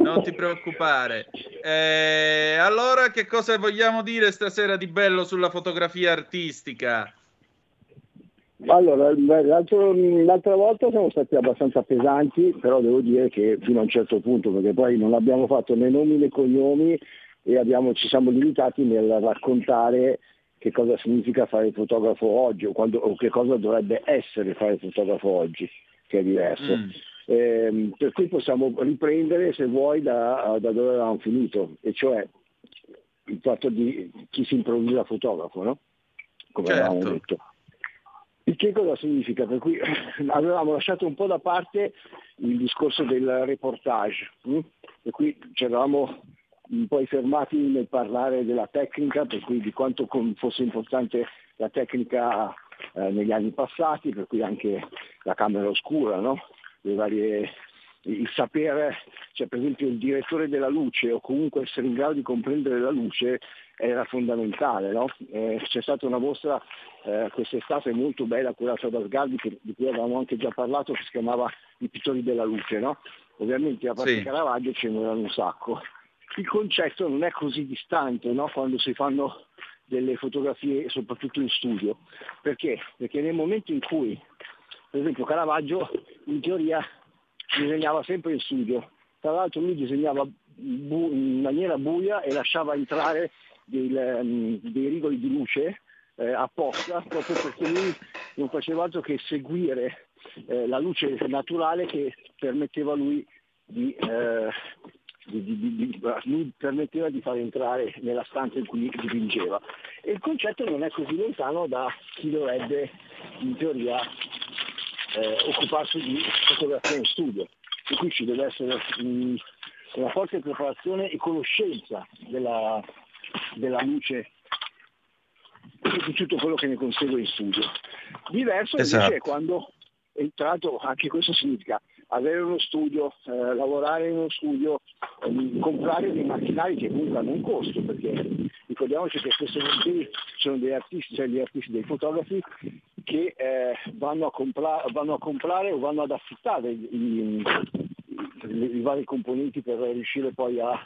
C: Non ti preoccupare. Eh, allora, che cosa vogliamo dire stasera di bello sulla fotografia artistica?
H: Allora, l'altra volta siamo stati abbastanza pesanti, però devo dire che fino a un certo punto, perché poi non abbiamo fatto né nomi né cognomi e abbiamo- ci siamo limitati nel raccontare che cosa significa fare il fotografo oggi o, quando- o che cosa dovrebbe essere fare il fotografo oggi, che è diverso.
C: Mm.
H: Ehm, per cui possiamo riprendere, se vuoi, da, da dove avevamo finito, e cioè il fatto di chi si improvvisa fotografo, no? Come
C: Certo.
H: avevamo detto. Il che cosa significa? Per cui avevamo lasciato un po' da parte il discorso del reportage, hm? per cui ci eravamo un po' fermati nel parlare della tecnica, per cui di quanto fosse importante la tecnica eh, negli anni passati, per cui anche la camera oscura, no? Varie- il sapere, cioè per esempio il direttore della luce o comunque essere in grado di comprendere la luce era fondamentale. No? Eh, c'è stata una mostra eh, quest'estate molto bella curata da che- di cui avevamo anche già parlato che si chiamava I pittori della luce. No? Ovviamente a parte
C: Sì.
H: Caravaggio ce n'erano un sacco. Il concetto non è così distante no? quando si fanno delle fotografie soprattutto in studio. Perché? Perché nel momento in cui, per esempio Caravaggio in teoria disegnava sempre in studio, tra l'altro lui disegnava bu- in maniera buia e lasciava entrare dei, ehm, dei rigoli di luce eh, apposta, proprio perché lui non faceva altro che seguire eh, la luce naturale che permetteva lui di, eh, di- di- di- lui permetteva di far entrare nella stanza in cui dipingeva. E il concetto non è così lontano da chi dovrebbe in teoria eh, occuparsi di fotografia in studio. E qui ci deve essere mm, una forte preparazione e conoscenza della, della luce e di tutto quello che ne consegue in studio. Diverso invece
C: Esatto.
H: è quando, e tra l'altro anche questo significa avere uno studio, eh, lavorare in uno studio, ehm, comprare dei macchinari che comunque hanno un costo, perché ricordiamoci che spesso sono degli artisti, cioè degli artisti, dei fotografi che eh, vanno, a compla- vanno a comprare o vanno ad affittare i, i- i- i vari componenti per riuscire poi a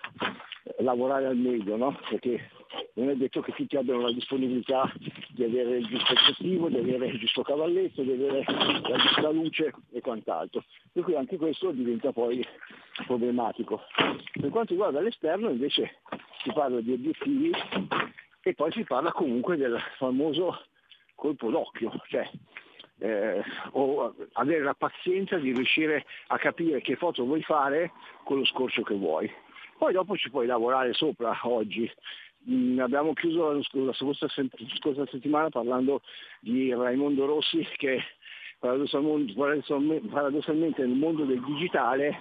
H: lavorare al meglio, no? perché non è detto che tutti abbiano la disponibilità di avere il giusto oggettivo, di avere il giusto cavalletto, di avere la giusta luce e quant'altro. Per cui anche questo diventa poi problematico. Per quanto riguarda l'esterno invece si parla di obiettivi e poi si parla comunque del famoso colpo d'occhio, cioè eh, o avere la pazienza di riuscire a capire che foto vuoi fare con lo scorcio che vuoi. Poi dopo ci puoi lavorare sopra oggi mh, abbiamo chiuso la, la scorsa, scorsa, settimana parlando di Raimondo Rossi che paradossalmente, paradossalmente nel mondo del digitale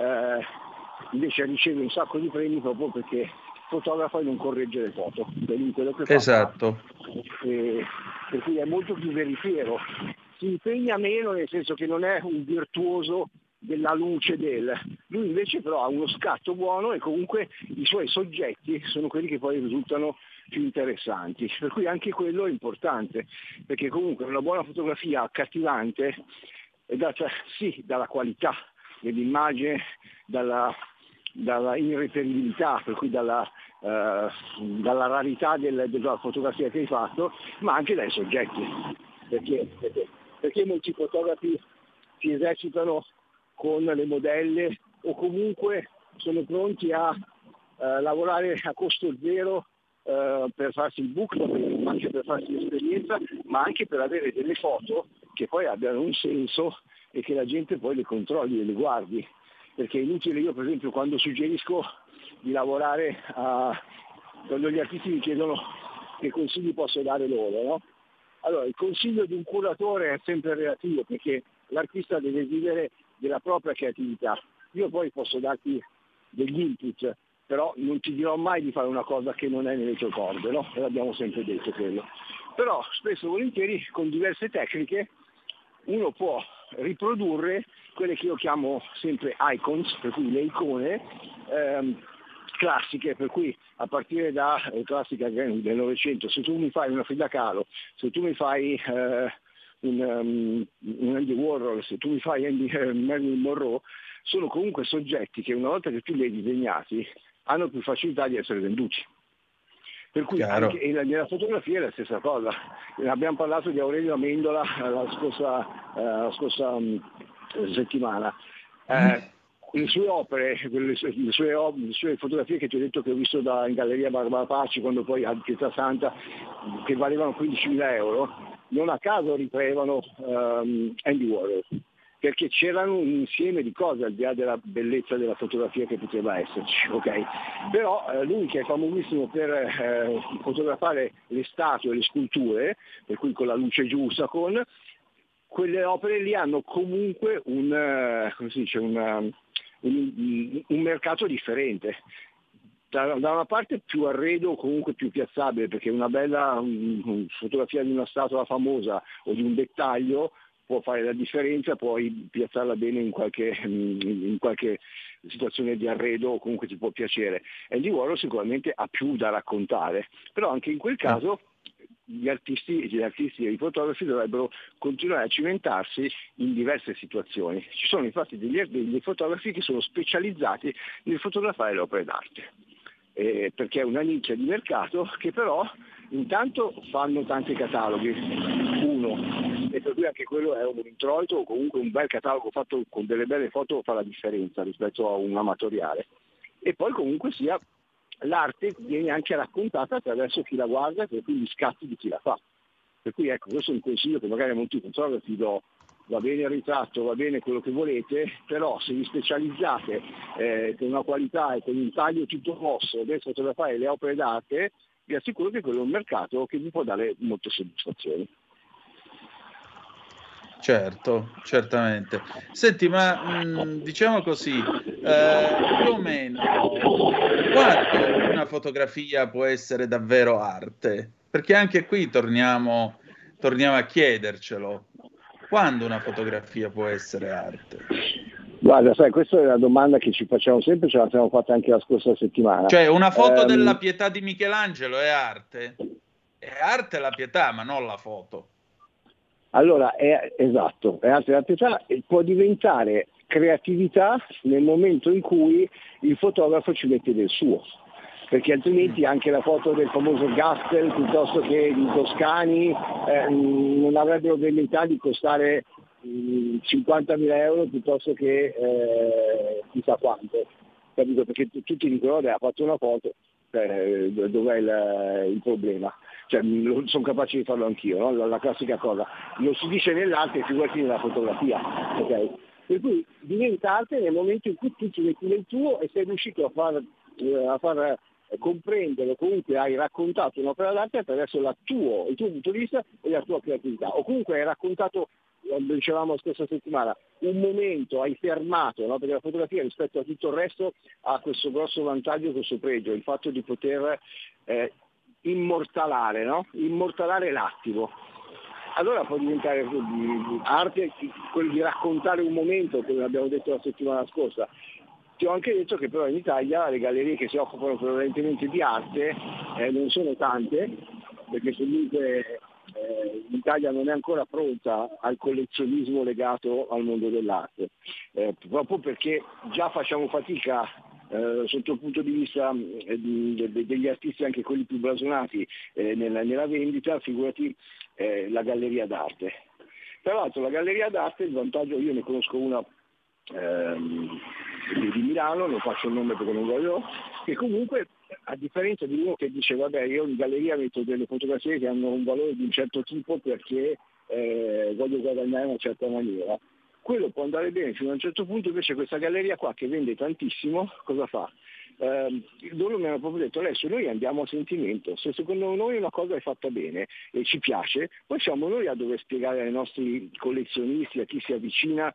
H: eh, invece riceve un sacco di premi proprio perché fotografa e non corregge le foto. Fa,
C: esatto.
H: Eh, per cui è molto più veritiero. Si impegna meno nel senso che non è un virtuoso della luce del. Lui invece però ha uno scatto buono e comunque i suoi soggetti sono quelli che poi risultano più interessanti. Per cui anche quello è importante, perché comunque una buona fotografia accattivante è data sì dalla qualità dell'immagine, dalla, dalla irreperibilità, per cui dalla, eh, dalla rarità del, della fotografia che hai fatto, ma anche dai soggetti. Perché, perché, perché molti fotografi si esercitano con le modelle o comunque sono pronti a eh, lavorare a costo zero eh, per farsi il book, anche per farsi l'esperienza, ma anche per avere delle foto che poi abbiano un senso e che la gente poi le controlli e le guardi. Perché è inutile io per esempio quando suggerisco di lavorare a, quando gli artisti mi chiedono che consigli posso dare loro, no? Allora, il consiglio di un curatore è sempre relativo perché l'artista deve vivere della propria creatività. Io poi posso darti degli input, però non ti dirò mai di fare una cosa che non è nelle tue corde, no? L'abbiamo sempre detto quello. Però spesso e volentieri con diverse tecniche uno può riprodurre quelle che io chiamo sempre icons, per cui le icone ehm, classiche, per cui a partire da eh, classica del Novecento, se tu mi fai una Frida Kahlo, se tu mi fai eh, un, um, un, Andy Warhol, se tu mi fai Andy, uh, Marilyn Monroe, sono comunque soggetti che una volta che tu li hai disegnati hanno più facilità di essere venduti. Per cui anche, e nella fotografia è la stessa cosa. Abbiamo parlato di Aurelio Amendola la scorsa, uh, la scorsa um, settimana. Eh, le sue opere, le sue, le, sue, le sue, fotografie che ti ho detto che ho visto da, in Galleria Barbara Paci quando poi a Pietà Santa, che valevano 15.000 euro, non a caso riprevano um, Andy Warhol, perché c'erano un insieme di cose al di là della bellezza della fotografia che poteva esserci, okay? Però eh, lui che è famosissimo per eh, fotografare le statue le sculture, per cui con la luce giusta, con quelle opere lì hanno comunque un, uh, dice, una, un, un mercato differente da, una parte più arredo comunque più piazzabile, perché una bella um, fotografia di una statua famosa o di un dettaglio può fare la differenza, puoi piazzarla bene in qualche, in qualche situazione di arredo o comunque ti può piacere. Andy Warhol sicuramente ha più da raccontare, però anche in quel caso gli artisti, gli artisti e i fotografi dovrebbero continuare a cimentarsi in diverse situazioni. Ci sono infatti degli, degli fotografi che sono specializzati nel fotografare le opere d'arte eh, perché è una nicchia di mercato che però intanto fanno tanti cataloghi, uno, e per cui anche quello è un introito o comunque un bel catalogo fatto con delle belle foto fa la differenza rispetto a un amatoriale. E poi comunque sia l'arte viene anche raccontata attraverso chi la guarda e quindi scatti di chi la fa. Per cui ecco, questo è un consiglio che magari a molti fotografi do va bene il ritratto, va bene quello che volete, però se vi specializzate eh, con una qualità e con un taglio tutto mosso adesso fotografare le opere d'arte, vi assicuro che quello è un mercato che vi può dare molte soddisfazioni.
C: Certo, certamente. Senti, ma mh, mm, diciamo così, eh, più o meno, quanto una fotografia può essere davvero arte? Perché anche qui torniamo, torniamo a chiedercelo. Quando una fotografia può essere arte?
H: Guarda, sai, questa è una domanda che ci facciamo sempre, ce la siamo fatta anche la scorsa settimana.
C: Cioè, una foto um, della pietà di Michelangelo è arte? È arte la pietà, ma non la foto.
H: Allora, è, esatto, è arte la pietà e può diventare creatività nel momento in cui il fotografo ci mette del suo perché altrimenti anche la foto del famoso Gastel piuttosto che di Toscani eh, non avrebbero velleità di costare mh, 50.000 euro piuttosto che eh, chissà quanto, capito? Perché tutti dicono che ha fatto una foto, eh, dov'è il, il problema? Cioè, sono capace di farlo anch'io, no? la, la, classica cosa. Non si dice nell'arte, figurati nella fotografia. Okay? Per cui diventa arte nel momento in cui tu ci metti nel tuo e sei riuscito a far, eh, a far comprendere, comunque hai raccontato un'opera d'arte attraverso tuo, il tuo punto di vista e la tua creatività, o comunque hai raccontato lo dicevamo la stessa settimana, un momento hai fermato, no? perché la fotografia rispetto a tutto il resto ha questo grosso vantaggio, questo pregio, il fatto di poter eh, immortalare, no? immortalare l'attimo. Allora può diventare arte quello di raccontare un momento, come abbiamo detto la settimana scorsa. Ti ho anche detto che però in Italia le gallerie che si occupano prevalentemente di arte eh, non sono tante, perché comunque eh, l'Italia non è ancora pronta al collezionismo legato al mondo dell'arte, eh, proprio perché già facciamo fatica eh, sotto il punto di vista eh, degli artisti, anche quelli più blasonati eh, nella, nella, vendita, figurati eh, la galleria d'arte. Tra l'altro la galleria d'arte, il vantaggio, io ne conosco una ehm, di Milano, non faccio il nome perché non voglio, che comunque a differenza di uno che dice vabbè io in galleria metto delle fotografie che hanno un valore di un certo tipo perché eh, voglio guadagnare in una certa maniera, quello può andare bene fino a un certo punto, invece questa galleria qua che vende tantissimo, cosa fa? Eh, loro mi hanno proprio detto adesso noi andiamo a sentimento, se secondo noi una cosa è fatta bene e ci piace, poi siamo noi a dover spiegare ai nostri collezionisti, a chi si avvicina,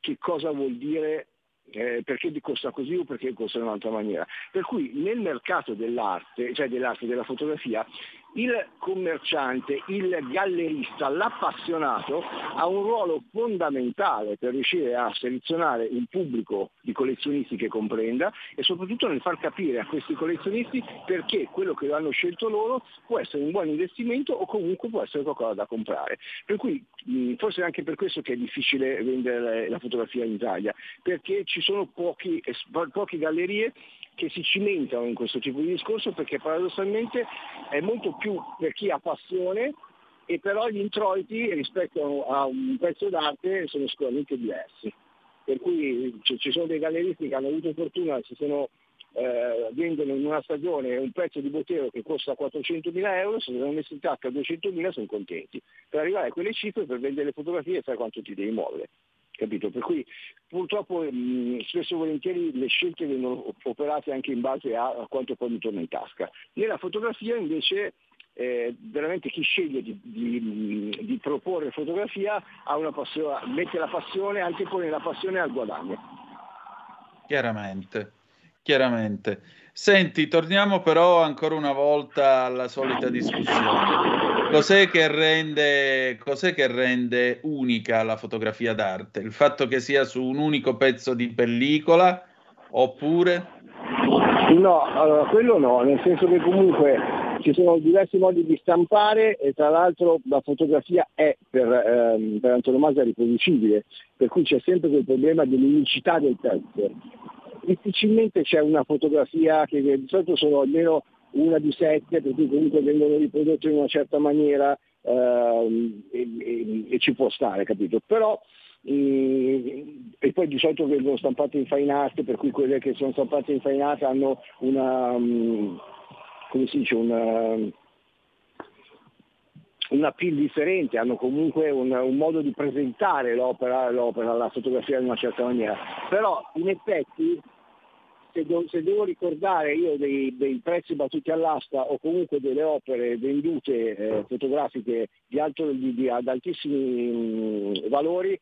H: che cosa vuol dire eh, perché costa così o perché costa in un'altra maniera. Per cui nel mercato dell'arte, cioè dell'arte della fotografia, il commerciante, il gallerista, l'appassionato ha un ruolo fondamentale per riuscire a selezionare un pubblico di collezionisti che comprenda e soprattutto nel far capire a questi collezionisti perché quello che hanno scelto loro può essere un buon investimento o comunque può essere qualcosa da comprare. Per cui forse è anche per questo che è difficile vendere la fotografia in Italia, perché ci sono pochi, poche gallerie che si cimentano in questo tipo di discorso perché paradossalmente è molto più per chi ha passione e però gli introiti rispetto a un pezzo d'arte sono sicuramente diversi. Per cui ci sono dei galleristi che hanno avuto fortuna, si sono, eh, vendono in una stagione un pezzo di Botero che costa 400.000 euro, se l'hanno messo in tasca 200.000 sono contenti. Per arrivare a quelle cifre, per vendere le fotografie, sai quanto ti devi muovere capito? Per cui purtroppo mh, spesso e volentieri le scelte vengono operate anche in base a, a quanto poi mi torna in tasca. Nella fotografia invece eh, veramente chi sceglie di, di, di, proporre fotografia ha una passione, mette la passione, anche poi nella passione al guadagno.
C: Chiaramente, chiaramente. Senti, torniamo però ancora una volta alla solita discussione. Cos'è che rende, cos'è che rende unica la fotografia d'arte? Il fatto che sia su un unico pezzo di pellicola oppure?
H: No, allora quello no, nel senso che comunque ci sono diversi modi di stampare e tra l'altro la fotografia è per, ehm, per antonomasia riproducibile, per cui c'è sempre quel problema dell'unicità del pezzo difficilmente c'è una fotografia che di solito sono almeno una di sette, per cui comunque vengono riprodotte in una certa maniera ehm, e, e, e, ci può stare, capito? Però e, e poi di solito vengono stampate in fine art, per cui quelle che sono stampate in fine art hanno una, um, come si dice, una, una PIL differente, hanno comunque un, un modo di presentare l'opera, l'opera, la fotografia in una certa maniera. Però in effetti se, do, se devo ricordare io dei, dei, prezzi battuti all'asta o comunque delle opere vendute eh, fotografiche di, alto, di, di ad altissimi mh, valori,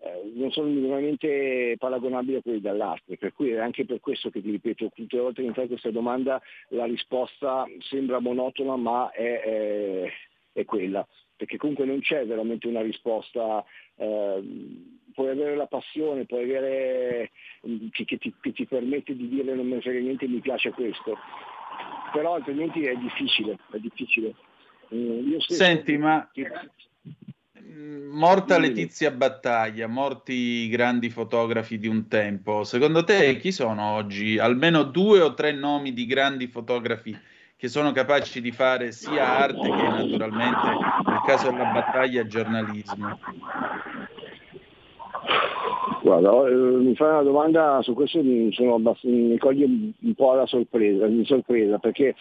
H: eh, non sono minimamente paragonabili a quelli dell'arte, per cui è anche per questo che ti ripeto tutte le volte che mi fai questa domanda la risposta sembra monotona ma è, è, è quella, perché comunque non c'è veramente una risposta, eh, puoi avere la passione, puoi avere mm, che, che, ti, che ti permette di dire non mi frega niente, mi piace questo, però altrimenti è difficile, è difficile.
C: Mm, Senti, ma mm, morta Letizia Battaglia, morti i grandi fotografi di un tempo, secondo te chi sono oggi? Almeno due o tre nomi di grandi fotografi che sono capaci di fare sia arte che naturalmente, nel caso della battaglia, giornalismo?
H: Guarda, eh, mi fai una domanda su questo mi, mi coglie un po' alla sorpresa, sorpresa perché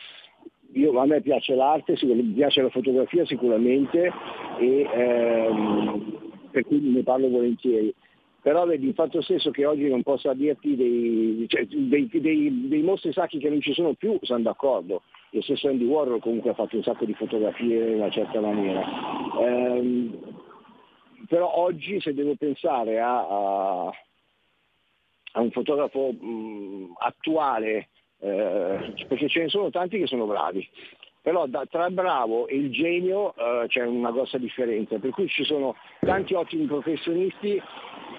H: io, a me piace l'arte, mi piace la fotografia sicuramente e ehm, per cui ne parlo volentieri. però vedi il fatto stesso che oggi non possa dirti dei, cioè, dei, dei, dei, mostri sacchi che non ci sono più, sono d'accordo. Lo stesso Andy Warhol comunque ha fatto un sacco di fotografie in una certa maniera. Ehm, però oggi se devo pensare a, a, a un fotografo mh, attuale, eh, perché ce ne sono tanti che sono bravi, però da, tra il bravo e il genio eh, c'è una grossa differenza, per cui ci sono tanti ottimi professionisti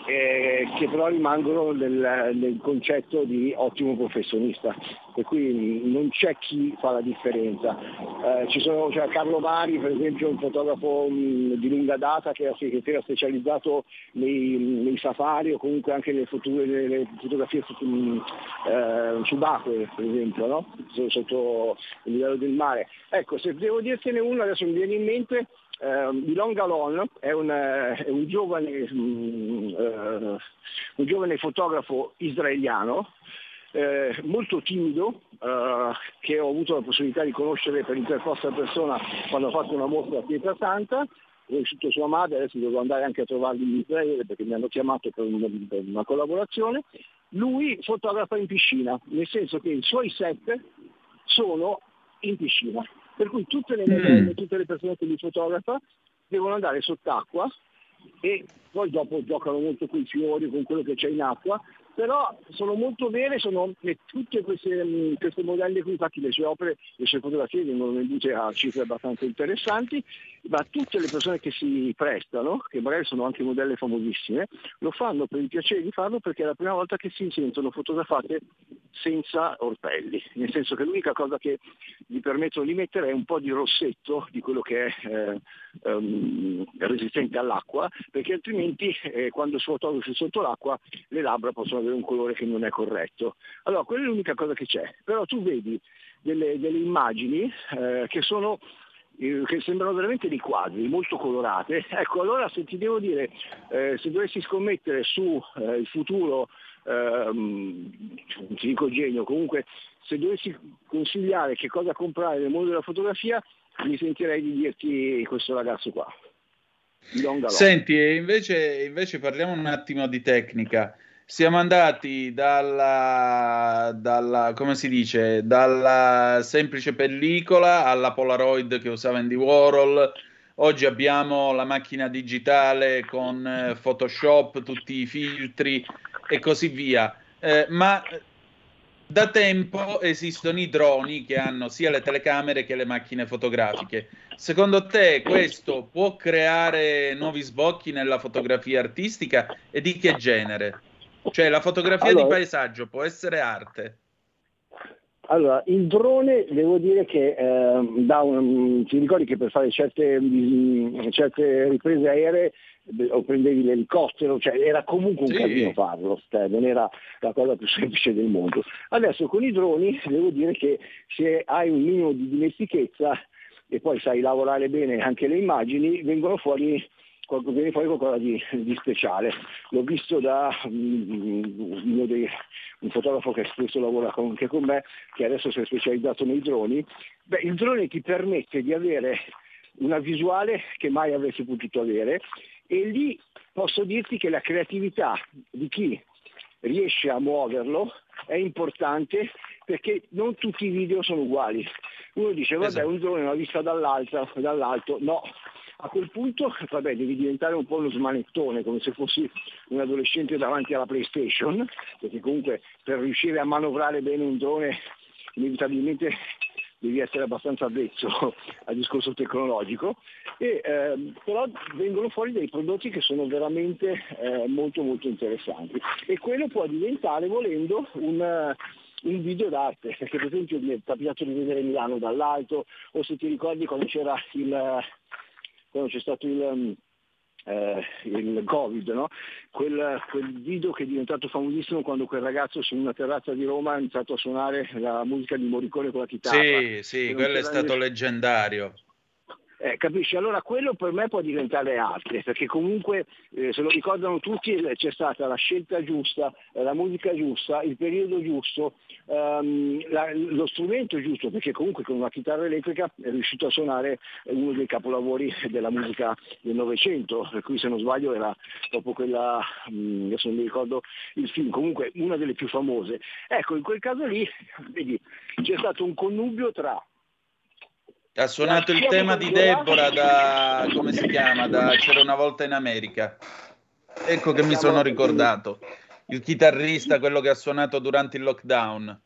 H: eh, che però rimangono nel, nel, concetto di ottimo professionista, per cui non c'è chi fa la differenza. Eh, sono cioè Carlo Mari, per esempio, un fotografo mh, di lunga data che, che era specializzato nei, nei, safari o comunque anche nelle, foto, nelle fotografie mh, eh, subacquee, per esempio, no? sotto il livello del mare. Ecco, se devo dirtene uno, adesso mi viene in mente, Uh, Milon Galon è un, uh, è un, giovane, um, uh, un, giovane, fotografo israeliano eh, molto timido che ho avuto la possibilità di conoscere per interposta persona quando ho fatto una mostra a Pietra Santa ho conosciuto sua madre, adesso devo andare anche a trovarli in Israele perché mi hanno chiamato per, un, per una collaborazione. Lui fotografa in piscina, nel senso che i suoi set sono in piscina. Per cui tutte le modelle, mm. tutte le persone che li fotografa devono andare sott'acqua e poi dopo giocano molto con i fiori, con quello che c'è in acqua però sono molto vere, sono tutte queste, mm, queste modelle qui, infatti le sue opere, le sue fotografie vengono vendute a cifre abbastanza interessanti, ma tutte le persone che si prestano, che magari sono anche modelle famosissime, lo fanno per il piacere di farlo perché è la prima volta che si sentono fotografate senza orpelli, nel senso che l'unica cosa che gli permettono di mettere è un po' di rossetto di quello che è eh, um, resistente all'acqua, perché altrimenti eh, quando si fotografi sotto l'acqua le labbra possono avere un colore che non è corretto. Allora, quella è l'unica cosa che c'è, però tu vedi delle, delle immagini eh, che sono eh, che sembrano veramente dei quadri, molto colorate. Ecco, allora se ti devo dire, eh, se dovessi scommettere sul eh, futuro, ehm, ti dico genio, comunque se dovessi consigliare che cosa comprare nel mondo della fotografia, mi sentirei di dirti questo ragazzo qua.
C: Senti, invece, invece parliamo un attimo di tecnica siamo andati dalla, dalla, come si dice, dalla semplice pellicola alla Polaroid che usava Andy Warhol. Oggi abbiamo la macchina digitale con eh, Photoshop, tutti i filtri e così via. Eh, ma da tempo esistono i droni che hanno sia le telecamere che le macchine fotografiche. Secondo te questo può creare nuovi sbocchi nella fotografia artistica e di che genere? Cioè la fotografia allora, di paesaggio può essere arte?
H: Allora, il drone devo dire che eh, da un, ti ricordi che per fare certe, mh, certe riprese aeree o prendevi l'elicottero, cioè era comunque un sì. casino farlo, cioè, non era la cosa più semplice del mondo. Adesso con i droni devo dire che se hai un minimo di dimestichezza e poi sai lavorare bene anche le immagini, vengono fuori viene fuori qualcosa di, di, speciale. L'ho visto da um, dei, un fotografo che spesso lavora con, anche con me, che adesso si è specializzato nei droni. Beh, il drone ti permette di avere una visuale che mai avresti potuto avere e lì posso dirti che la creatività di chi riesce a muoverlo è importante perché non tutti i video sono uguali. Uno dice vabbè esatto. un drone l'ho vista dall'alto, dall'alto, no, a quel punto vabbè, devi diventare un po' uno smanettone, come se fossi un adolescente davanti alla PlayStation, perché comunque per riuscire a manovrare bene un drone inevitabilmente devi essere abbastanza avvezzo al discorso tecnologico, e, eh, però vengono fuori dei prodotti che sono veramente eh, molto molto interessanti. E quello può diventare volendo un, un video d'arte, perché per esempio mi è capitato di vedere Milano dall'alto o se ti ricordi quando c'era il, quando c'è stato il, um, eh, il Covid, no? quel, quel, video che è diventato famosissimo quando quel ragazzo su una terrazza di Roma ha iniziato a suonare la musica di Morricone con la chitarra.
C: Sì, sì, quello è stato leggendario.
H: Eh, capisci? Allora quello per me può diventare arte, perché comunque eh, se lo ricordano tutti eh, c'è stata la scelta giusta, eh, la musica giusta, il periodo giusto, ehm, la, lo strumento giusto, perché comunque con una chitarra elettrica è riuscito a suonare uno dei capolavori della musica del Novecento, per cui se non sbaglio era dopo quella, mh, mm, adesso non mi ricordo il film, comunque una delle più famose. Ecco, in quel caso lì, vedi, c'è stato un connubio tra
C: ha suonato il tema di Deborah da, come si chiama, da C'era una volta in America. Ecco che mi sono ricordato. Il chitarrista, quello che ha suonato durante il lockdown.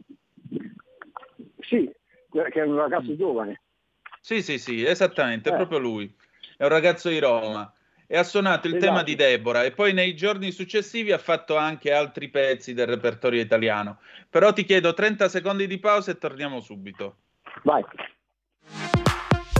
H: Sì, che è un ragazzo giovane.
C: Sì, sì, sì, esattamente, è eh. proprio lui. È un ragazzo di Roma. E ha suonato il esatto. tema di Deborah e poi nei giorni successivi ha fatto anche altri pezzi del repertorio italiano. Però ti chiedo 30 secondi di pausa e torniamo subito.
H: Vai.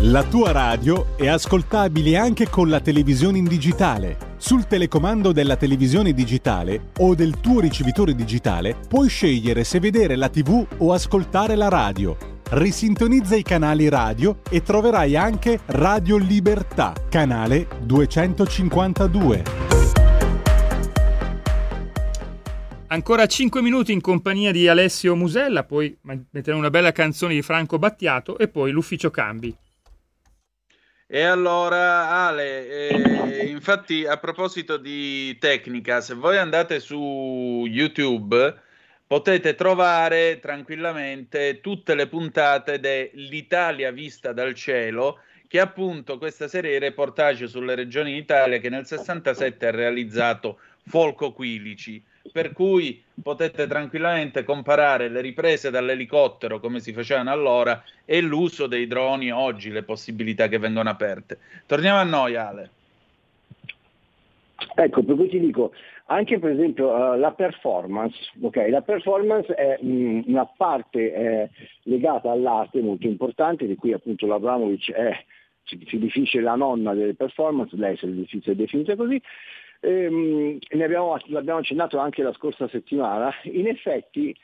A: La tua radio è ascoltabile anche con la televisione in digitale. Sul telecomando della televisione digitale o del tuo ricevitore digitale puoi scegliere se vedere la TV o ascoltare la radio. Risintonizza i canali radio e troverai anche Radio Libertà, canale 252.
B: Ancora 5 minuti in compagnia di Alessio Musella, poi metteremo una bella canzone di Franco Battiato e poi l'ufficio cambi.
C: E allora, Ale, eh, infatti a proposito di tecnica, se voi andate su YouTube potete trovare tranquillamente tutte le puntate dell'Italia vista dal cielo, che appunto questa serie è reportage sulle regioni d'Italia che nel 67 ha realizzato Folco Quilici per cui potete tranquillamente comparare le riprese dall'elicottero come si facevano allora e l'uso dei droni oggi, le possibilità che vengono aperte. Torniamo a noi, Ale.
H: Ecco, per cui ti dico, anche per esempio uh, la performance, okay? la performance è mh, mm, una parte eh, legata all'arte molto importante, di cui appunto l'Abramovic è, si, definisce la nonna delle performance, lei si è definita così, ehm, ne abbiamo, l'abbiamo accennato anche la scorsa settimana, in effetti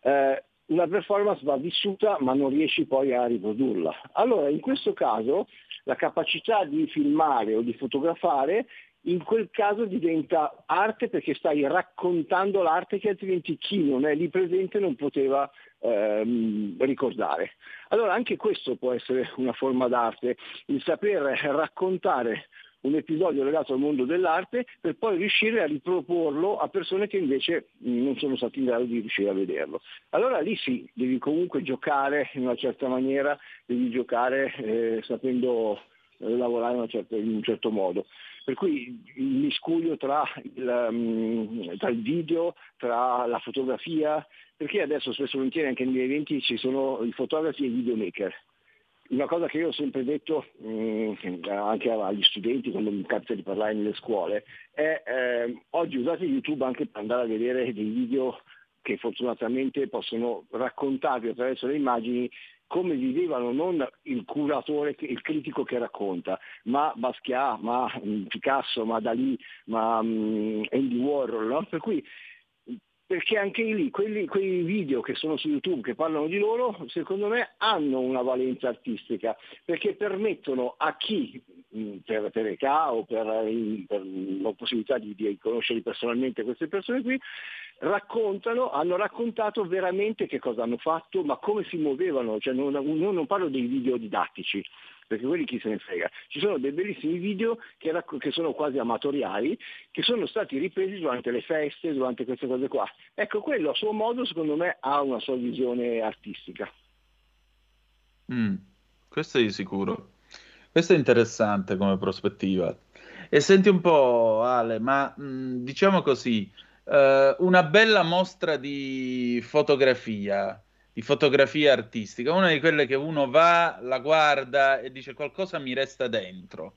H: eh, una performance va vissuta ma non riesci poi a riprodurla. Allora in questo caso la capacità di filmare o di fotografare in quel caso diventa arte perché stai raccontando l'arte che altrimenti chi non è lì presente non poteva ehm, ricordare. Allora anche questo può essere una forma d'arte, il saper raccontare un episodio legato al mondo dell'arte per poi riuscire a riproporlo a persone che invece mm, non sono stati in grado di riuscire a vederlo. Allora lì sì, devi comunque giocare in una certa maniera, devi giocare eh, sapendo eh, lavorare in, certa, in, un certo modo. Per cui il miscuglio tra il, um, tra il video, tra la fotografia, perché adesso spesso volentieri anche negli eventi ci sono i fotografi e i videomaker una cosa che io ho sempre detto mh, mm, anche agli studenti quando mi capita di parlare nelle scuole è eh, oggi usate YouTube anche per andare a vedere dei video che fortunatamente possono raccontarvi attraverso le immagini come vivevano non il curatore, il critico che racconta, ma Basquiat, ma mm, Picasso, ma Dalì, ma um, Andy Warhol. No? Per cui perché anche lì quelli, quei video che sono su YouTube che parlano di loro, secondo me hanno una valenza artistica, perché permettono a chi per, per età o per, per la possibilità di, di conoscere personalmente queste persone qui, raccontano, hanno raccontato veramente che cosa hanno fatto, ma come si muovevano, cioè non, non parlo dei video didattici, perché quelli chi se ne frega. Ci sono dei bellissimi video che, racc- che, sono quasi amatoriali, che sono stati ripresi durante le feste, durante queste cose qua. Ecco, quello a suo modo secondo me ha una sua visione artistica.
C: Mm, questo è di sicuro. Questo è interessante come prospettiva. E senti un po', Ale, ma mh, mm, diciamo così, eh, una bella mostra di fotografia di fotografia artistica, una di quelle che uno va, la guarda e dice qualcosa mi resta dentro.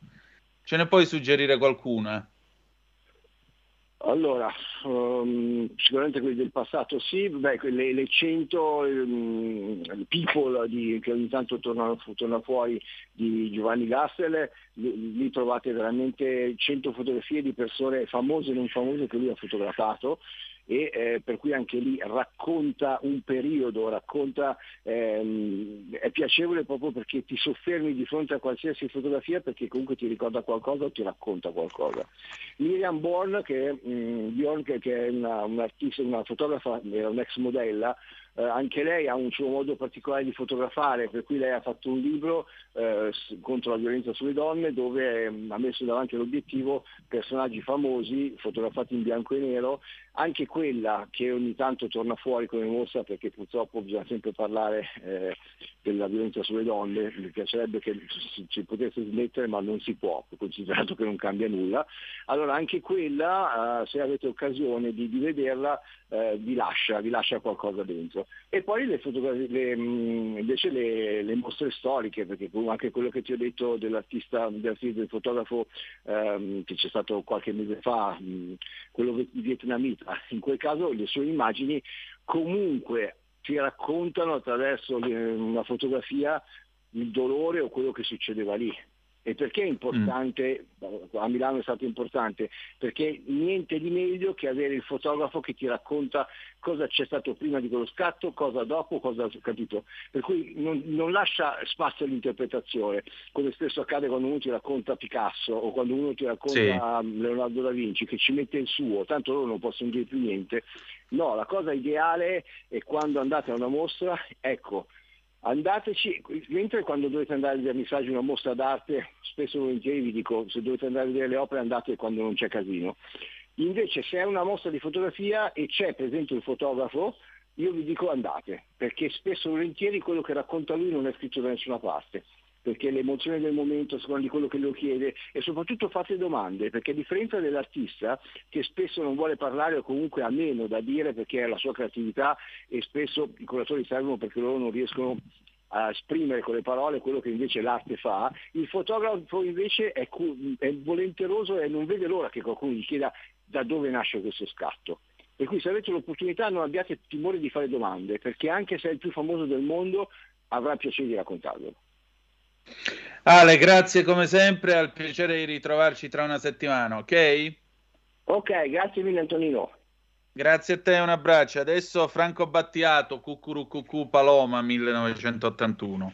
C: Ce ne puoi suggerire qualcuna?
H: Allora, um, sicuramente quelli del passato sì, beh, le, le 100 um, people di, che ogni tanto tornano, tornano, fuori di Giovanni Gassel, lì, trovate veramente 100 fotografie di persone famose e non famose che lui ha fotografato e eh, per cui anche lì racconta un periodo, racconta, ehm, è piacevole proprio perché ti soffermi di fronte a qualsiasi fotografia perché comunque ti ricorda qualcosa o ti racconta qualcosa. Miriam Born, che, mh, Bjorn, che, che è una, un'artista, una fotografa, era un'ex modella, eh, anche lei ha un suo modo particolare di fotografare, per cui lei ha fatto un libro eh, contro la violenza sulle donne dove eh, ha messo davanti all'obiettivo personaggi famosi fotografati in bianco e nero, anche quella che ogni tanto torna fuori come mostra perché purtroppo bisogna sempre parlare eh, della violenza sulle donne, mi piacerebbe che ci potesse smettere ma non si può, considerato che non cambia nulla. Allora anche quella, eh, se avete occasione di, di vederla, eh, vi, lascia, vi lascia qualcosa dentro. E poi le fotografie, le, mm, invece le, le, mostre storiche, perché anche quello che ti ho detto dell'artista, dell'artista del fotografo ehm, che c'è stato qualche mese fa, mh, quello vietnamita, in quel caso le sue immagini comunque ti raccontano attraverso una fotografia il dolore o quello che succedeva lì. E perché è importante, mm. a Milano è stato importante? Perché niente di meglio che avere il fotografo che ti racconta cosa c'è stato prima di quello scatto, cosa dopo, cosa capito. Per cui non, non, lascia spazio all'interpretazione, come spesso accade quando uno ti racconta Picasso o quando uno ti racconta sì. Leonardo da Vinci, che ci mette il suo, tanto loro non possono dire più niente. No, la cosa ideale è quando andate a una mostra, ecco, Andateci, mentre quando dovete andare a vernissaggi una mostra d'arte, spesso volentieri vi dico se dovete andare a vedere le opere andate quando non c'è casino. Invece se è una mostra di fotografia e c'è presente il fotografo, io vi dico andate, perché spesso volentieri quello che racconta lui non è scritto da nessuna parte perché l'emozione del momento, secondo di quello che lo chiede e soprattutto fate domande, perché a differenza dell'artista che spesso non vuole parlare o comunque ha meno da dire perché è la sua creatività e spesso i curatori servono perché loro non riescono a esprimere con le parole quello che invece l'arte fa, il fotografo invece è, è volenteroso e non vede l'ora che qualcuno gli chieda da dove nasce questo scatto. Per cui se avete l'opportunità non abbiate timore di fare domande, perché anche se è il più famoso del mondo avrà piacere di raccontarvelo.
I: Ale, grazie come sempre, al piacere di ritrovarci tra una settimana, ok?
H: Ok, grazie mille Antonino.
I: Grazie a te, un abbraccio. Adesso Franco Battiato, Cucurucucù Paloma 1981.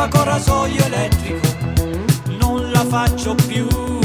J: barba con rasoio elettrico. Non la faccio più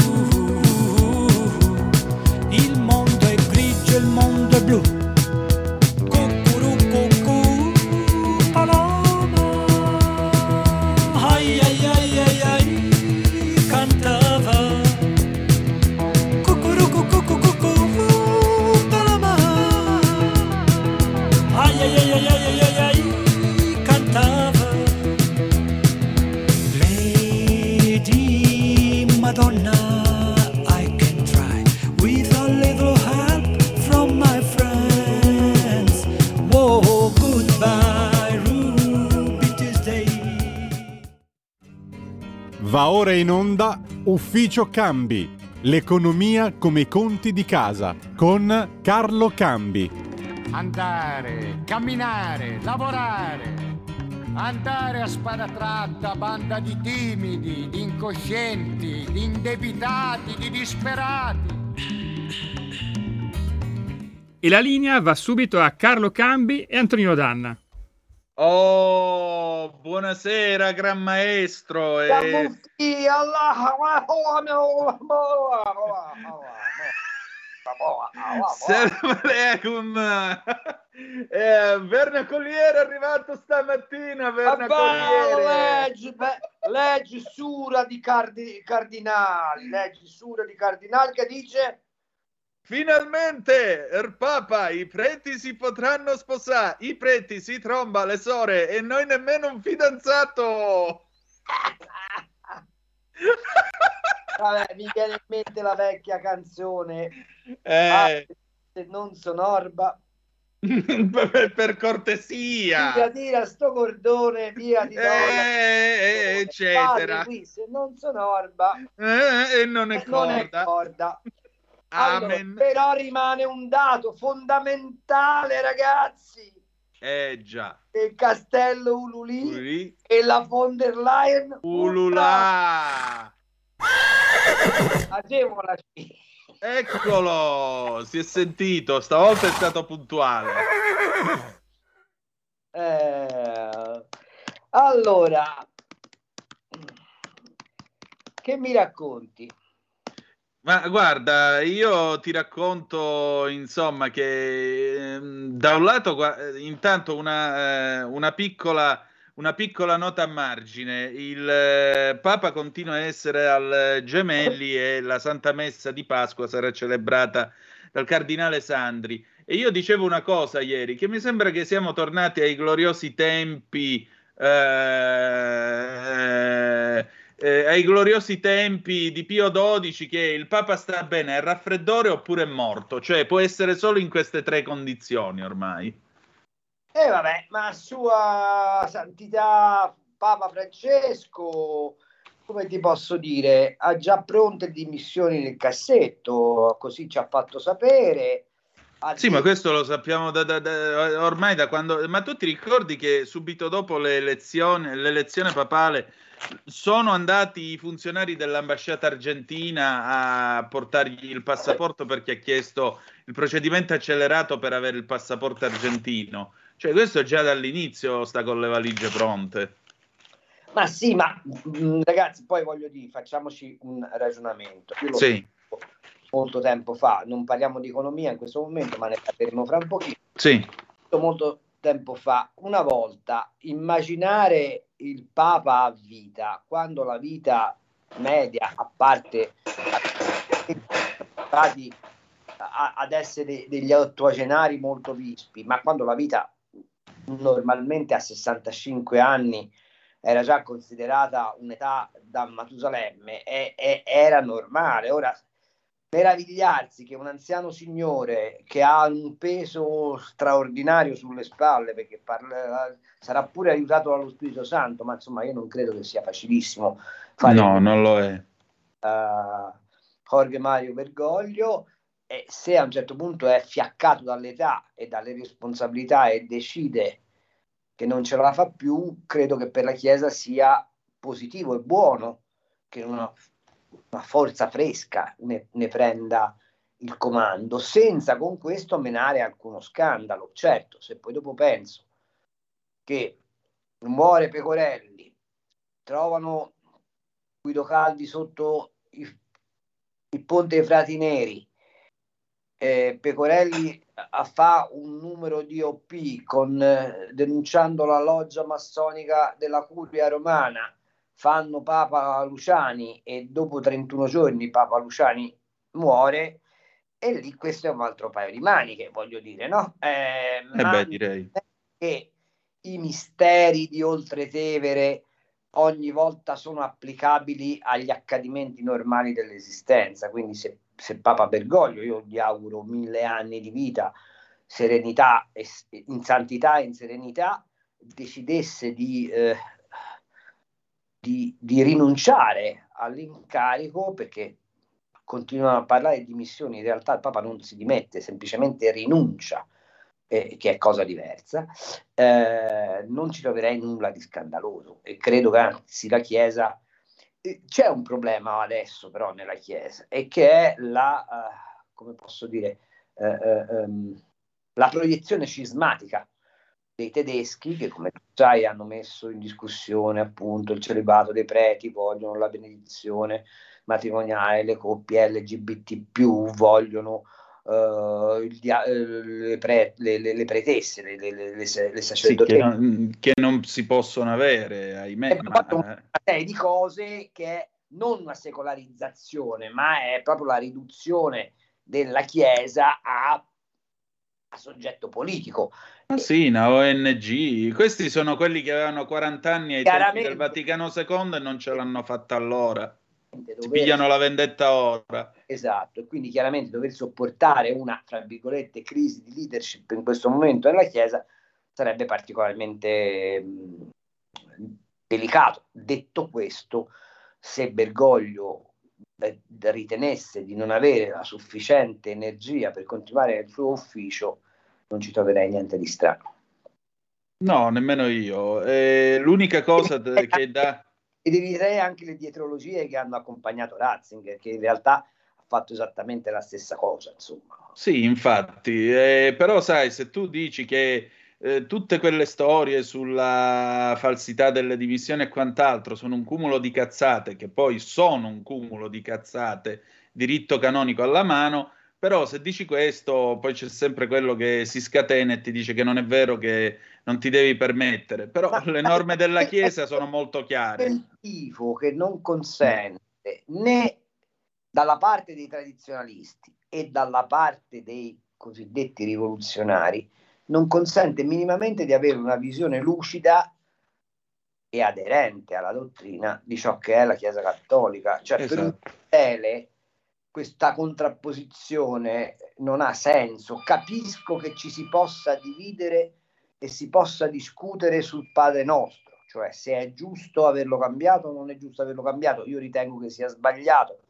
A: Va ora in onda Ufficio Cambi, l'economia come i conti di casa, con Carlo Cambi.
K: Andare, camminare, lavorare. Andare a spada tratta, banda di timidi, di incoscienti, di indebitati, di disperati.
B: E la linea va subito a Carlo Cambi e Antonino Danna.
C: Oh, buonasera, gran maestro. E... alaikum. Eh, Verna Colliere è arrivato stamattina. Verna Colliere.
L: leggi sura di cardi- cardinali, leggi sura di cardinali che dice
C: Finalmente, er Papa, i preti si potranno sposare. I preti si tromba le sore e noi nemmeno un fidanzato.
L: Vabbè, mi viene in mente la vecchia canzone
C: Eh,
L: Ah, se non sono orba
C: per, per cortesia.
L: via tira sto cordone via di
C: Eh, eccetera.
L: qui se non sono orba
C: Eh, e non è
L: eh, non è
C: corda.
L: Allora, però rimane un dato fondamentale ragazzi
C: Eh già.
L: il castello Ululi
C: Uli-
L: e la von der Leyen
C: Ulula.
L: Agevola
C: Eccolo, si è sentito, stavolta è stato puntuale.
L: Eh, allora, che mi racconti?
C: Ma guarda, io ti racconto insomma che ehm, da un lato, gua- eh, intanto una, eh, una piccola, una piccola nota a margine, il eh, Papa continua a essere al Gemelli e la Santa Messa di Pasqua sarà celebrata dal Cardinale Sandri. E io dicevo una cosa ieri, che mi sembra che siamo tornati ai gloriosi tempi eh, eh, ai gloriosi tempi di Pio XII che il Papa sta bene, è raffreddore oppure è morto, cioè può essere solo in queste tre condizioni ormai.
L: E Eh, vabbè, ma Sua Santità Papa Francesco, come ti posso dire, ha già pronte dimissioni nel cassetto, così ci ha fatto sapere. Ha
C: Sì, ma questo lo sappiamo da, da- da- ormai da quando... Ma tu ti ricordi che subito dopo le elezioni, l'elezione papale sono andati i funzionari dell'ambasciata argentina a portargli il passaporto perché ha chiesto il procedimento accelerato per avere il passaporto argentino? Cioè questo già dall'inizio sta con le valigie pronte.
L: Ma sì, ma mh, ragazzi, poi voglio dire, facciamoci un ragionamento.
C: Sì,
L: molto tempo fa, non parliamo di economia in questo momento, ma ne parleremo fra un pochino.
C: sì.
L: Molto, molto tempo fa, una volta, immaginare il Papa a vita, quando la vita media, a parte ad essere degli ottogenari molto vispi, ma quando la vita normalmente a 65 anni era già considerata un'età da Matusalemme, e- e- era normale. Ora, meravigliarsi che un anziano signore che ha un peso straordinario sulle spalle, perché parla- sarà pure aiutato dallo Spirito Santo, ma insomma io non credo che sia facilissimo fare
C: No, non lo è.
L: eh, Jorge Mario Bergoglio e se a un certo punto è fiaccato dall'età e dalle responsabilità e decide che non ce la fa più, credo che per la Chiesa sia positivo e buono che una, una forza fresca ne, ne prenda il comando, senza con questo menare alcuno scandalo. Certo, se poi dopo penso che muore Pecorelli, trovano Guido Calvi sotto il, il ponte dei Frati Neri, eh, Pecorelli fa un numero di OP con, eh, denunciando la loggia massonica della curia romana, fanno Papa Luciani e dopo 31 giorni Papa Luciani muore e lì questo è un altro paio di maniche, voglio dire, no? Eh,
C: Eh beh, direi.
L: che i misteri di Oltretevere ogni volta sono applicabili agli accadimenti normali dell'esistenza. Quindi se, se Papa Bergoglio, io gli auguro mille anni di vita, serenità, e, in santità e in serenità, decidesse di, eh, di, di rinunciare all'incarico perché continuano a parlare di dimissioni, in realtà il Papa non si dimette, semplicemente rinuncia, eh, che è cosa diversa, eh, non ci troverei nulla di scandaloso e credo che anzi la Chiesa... eh, C'è un problema adesso però nella Chiesa e che è la, eh, come posso dire, eh, eh, ehm, la proiezione cismatica dei tedeschi che come sai hanno messo in discussione appunto il celibato dei preti, vogliono la benedizione matrimoniale, le coppie LGBT, vogliono uh, dia- le, pre- le, le, le, pretesse, le, le, sacerdotesse.
C: Sì, che, non, che, non, si possono avere, ahimè.
L: È ma... una serie di cose che è non una secolarizzazione, ma è proprio la riduzione della Chiesa a soggetto politico.
C: Ah, sì, una ONG. Questi sono quelli che avevano 40 anni ai tempi del Vaticano II e non ce l'hanno fatta allora. Si pigliano la vendetta ora.
L: Esatto, e quindi chiaramente dover sopportare una, tra virgolette, crisi di leadership in questo momento nella Chiesa sarebbe particolarmente mh, delicato. Detto questo, se Bergoglio eh, ritenesse di non avere la sufficiente energia per continuare il suo ufficio, non ci troverei niente di strano.
C: No, nemmeno io. Eh, l'unica cosa che dà...
L: E direi anche le dietrologie che hanno accompagnato Ratzinger, che in realtà ha fatto esattamente la stessa cosa, insomma.
C: Sì, infatti, eh, però sai, se tu dici che eh, tutte quelle storie sulla falsità delle dimissioni e quant'altro sono un cumulo di cazzate, che poi sono un cumulo di cazzate, diritto canonico alla mano, però se dici questo, poi c'è sempre quello che si scatena e ti dice che non è vero che non ti devi permettere. Però ma, le norme della Chiesa sono molto chiare.
L: Il tifo che non consente né dalla parte dei tradizionalisti e dalla parte dei cosiddetti rivoluzionari non consente minimamente di avere una visione lucida e aderente alla dottrina di ciò che è la Chiesa Cattolica. Cioè, esatto. per un fedele questa contrapposizione non ha senso. Capisco che ci si possa dividere e si possa discutere sul Padre nostro, cioè se è giusto averlo cambiato o non è giusto averlo cambiato. Io ritengo che sia sbagliato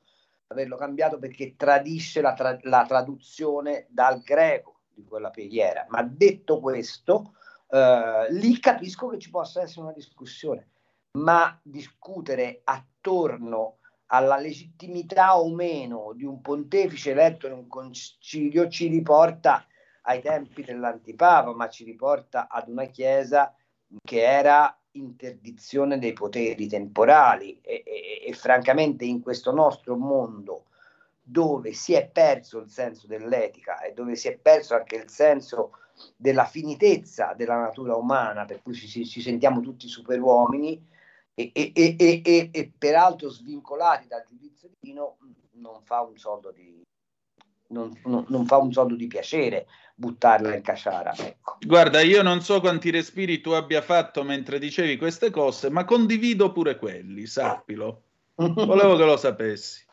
L: averlo cambiato perché tradisce la, tra- la traduzione dal greco di quella preghiera. Ma detto questo, eh, lì capisco che ci possa essere una discussione, ma discutere attorno alla legittimità o meno di un pontefice eletto in un concilio ci riporta ai tempi dell'antipapa, ma ci riporta ad una chiesa che era interdizione dei poteri temporali e, e, e francamente in questo nostro mondo dove si è perso il senso dell'etica e dove si è perso anche il senso della finitezza della natura umana, per cui ci, ci sentiamo tutti superuomini e, e, e, e, peraltro svincolati dal giudizio divino, non fa un soldo di, non, non, non, fa un soldo di piacere buttarla in casciara. Ecco.
C: Guarda, io non so quanti respiri tu abbia fatto mentre dicevi queste cose, ma condivido pure quelli, sappilo. Volevo che lo sapessi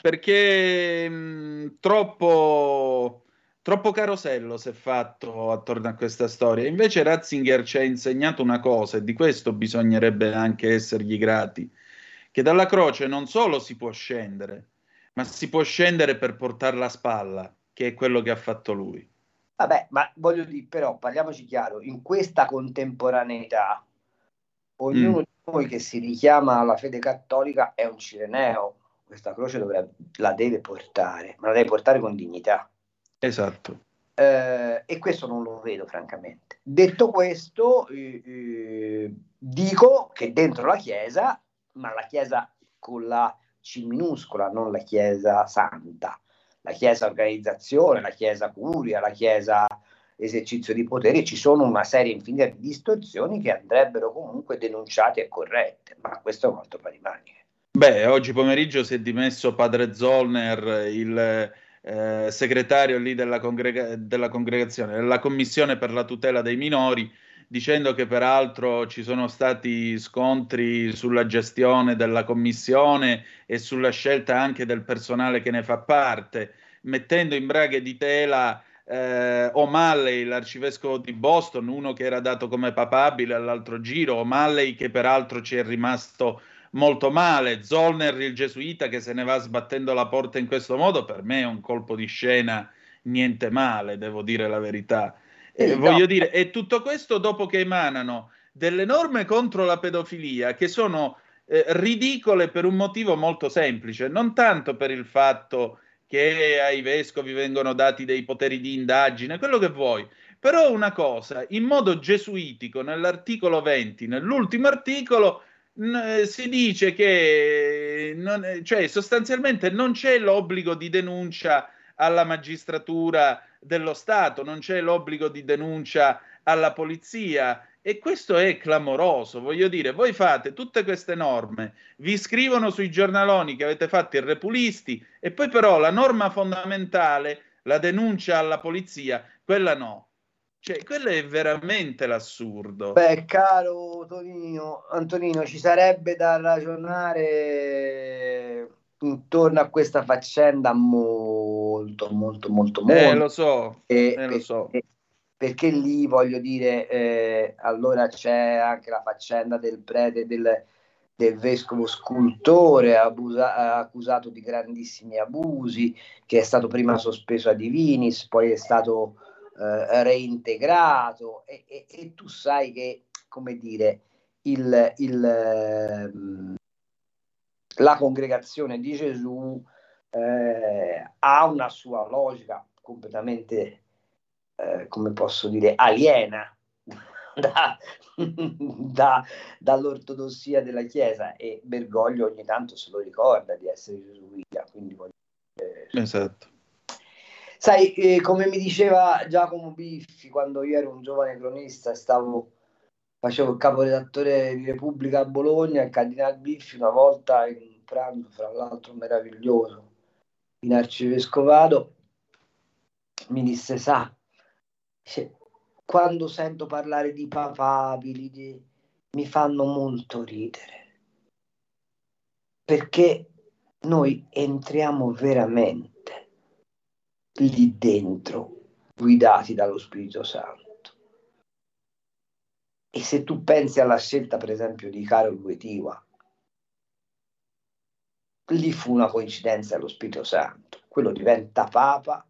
C: perché mh, troppo, troppo carosello si è fatto attorno a questa storia. Invece Ratzinger ci ha insegnato una cosa, e di questo bisognerebbe anche essergli grati, che dalla croce non solo si può scendere, ma si può scendere per portarla a spalla, che è quello che ha fatto lui.
L: Vabbè, ma voglio dire, però, parliamoci chiaro, in questa contemporaneità, ognuno mm. di noi che si richiama alla fede cattolica è un cireneo, questa croce dovrebbe, la deve portare, ma la deve portare con dignità.
C: Esatto.
L: Eh, e questo non lo vedo francamente. Detto questo, eh, eh, dico che dentro la Chiesa, ma la Chiesa con la C minuscola, non la Chiesa santa, la Chiesa organizzazione, la Chiesa curia, la Chiesa esercizio di potere, ci sono una serie infinita di distorsioni che andrebbero comunque denunciate e corrette, ma questo è molto per rimane.
C: Beh, oggi pomeriggio si è dimesso padre Zollner, il eh, segretario lì della, congrega- della congregazione, della commissione per la tutela dei minori, dicendo che peraltro ci sono stati scontri sulla gestione della commissione e sulla scelta anche del personale che ne fa parte, mettendo in braghe di tela eh, O'Malley, l'arcivescovo di Boston, uno che era dato come papabile all'altro giro, O'Malley che peraltro ci è rimasto molto male. Zollner, il gesuita che se ne va sbattendo la porta in questo modo, per me è un colpo di scena niente male, devo dire la verità. Eh,
L: no.
C: voglio dire, e tutto questo dopo che emanano delle norme contro la pedofilia che sono eh, ridicole per un motivo molto semplice, non tanto per il fatto che ai vescovi vengono dati dei poteri di indagine, quello che vuoi. Però una cosa, in modo gesuitico, nell'articolo 20, nell'ultimo articolo, si dice che non, cioè, sostanzialmente non c'è l'obbligo di denuncia alla magistratura dello Stato, non c'è l'obbligo di denuncia alla polizia e questo è clamoroso, voglio dire, voi fate tutte queste norme, vi scrivono sui giornaloni che avete fatto i repulisti e poi però la norma fondamentale, la denuncia alla polizia, quella no. Cioè, quello è veramente l'assurdo.
L: Beh, caro Tonino, Antonino, ci sarebbe da ragionare intorno a questa faccenda molto, molto, molto, molto.
C: Eh, lo so,
L: E-
C: eh, lo so.
L: perché, perché lì voglio dire, eh, allora c'è anche la faccenda del prete del, del vescovo scultore abusa- accusato di grandissimi abusi, che è stato prima sospeso a Divinis, poi è stato eh, reintegrato e, e- e tu sai che, come dire, il, il, ehm, la congregazione di Gesù eh, ha una sua logica completamente, eh, come posso dire, aliena da- da- dall'ortodossia della Chiesa e Bergoglio ogni tanto se lo ricorda di essere gesuita, quindi voglio dire,
C: Esatto.
L: Sai, eh, come mi diceva Giacomo Biffi quando io ero un giovane cronista e stavo, facevo il caporedattore di Repubblica a Bologna, il Cardinal Biffi una volta in un pranzo, fra l'altro meraviglioso, in Arcivescovado, mi disse, sa, quando sento parlare di papabili, di- mi fanno molto ridere, perché noi entriamo veramente lì dentro, guidati dallo Spirito Santo. E se tu pensi alla scelta, per esempio, di Karol Wojtyła, lì fu una coincidenza dello Spirito Santo. Quello diventa Papa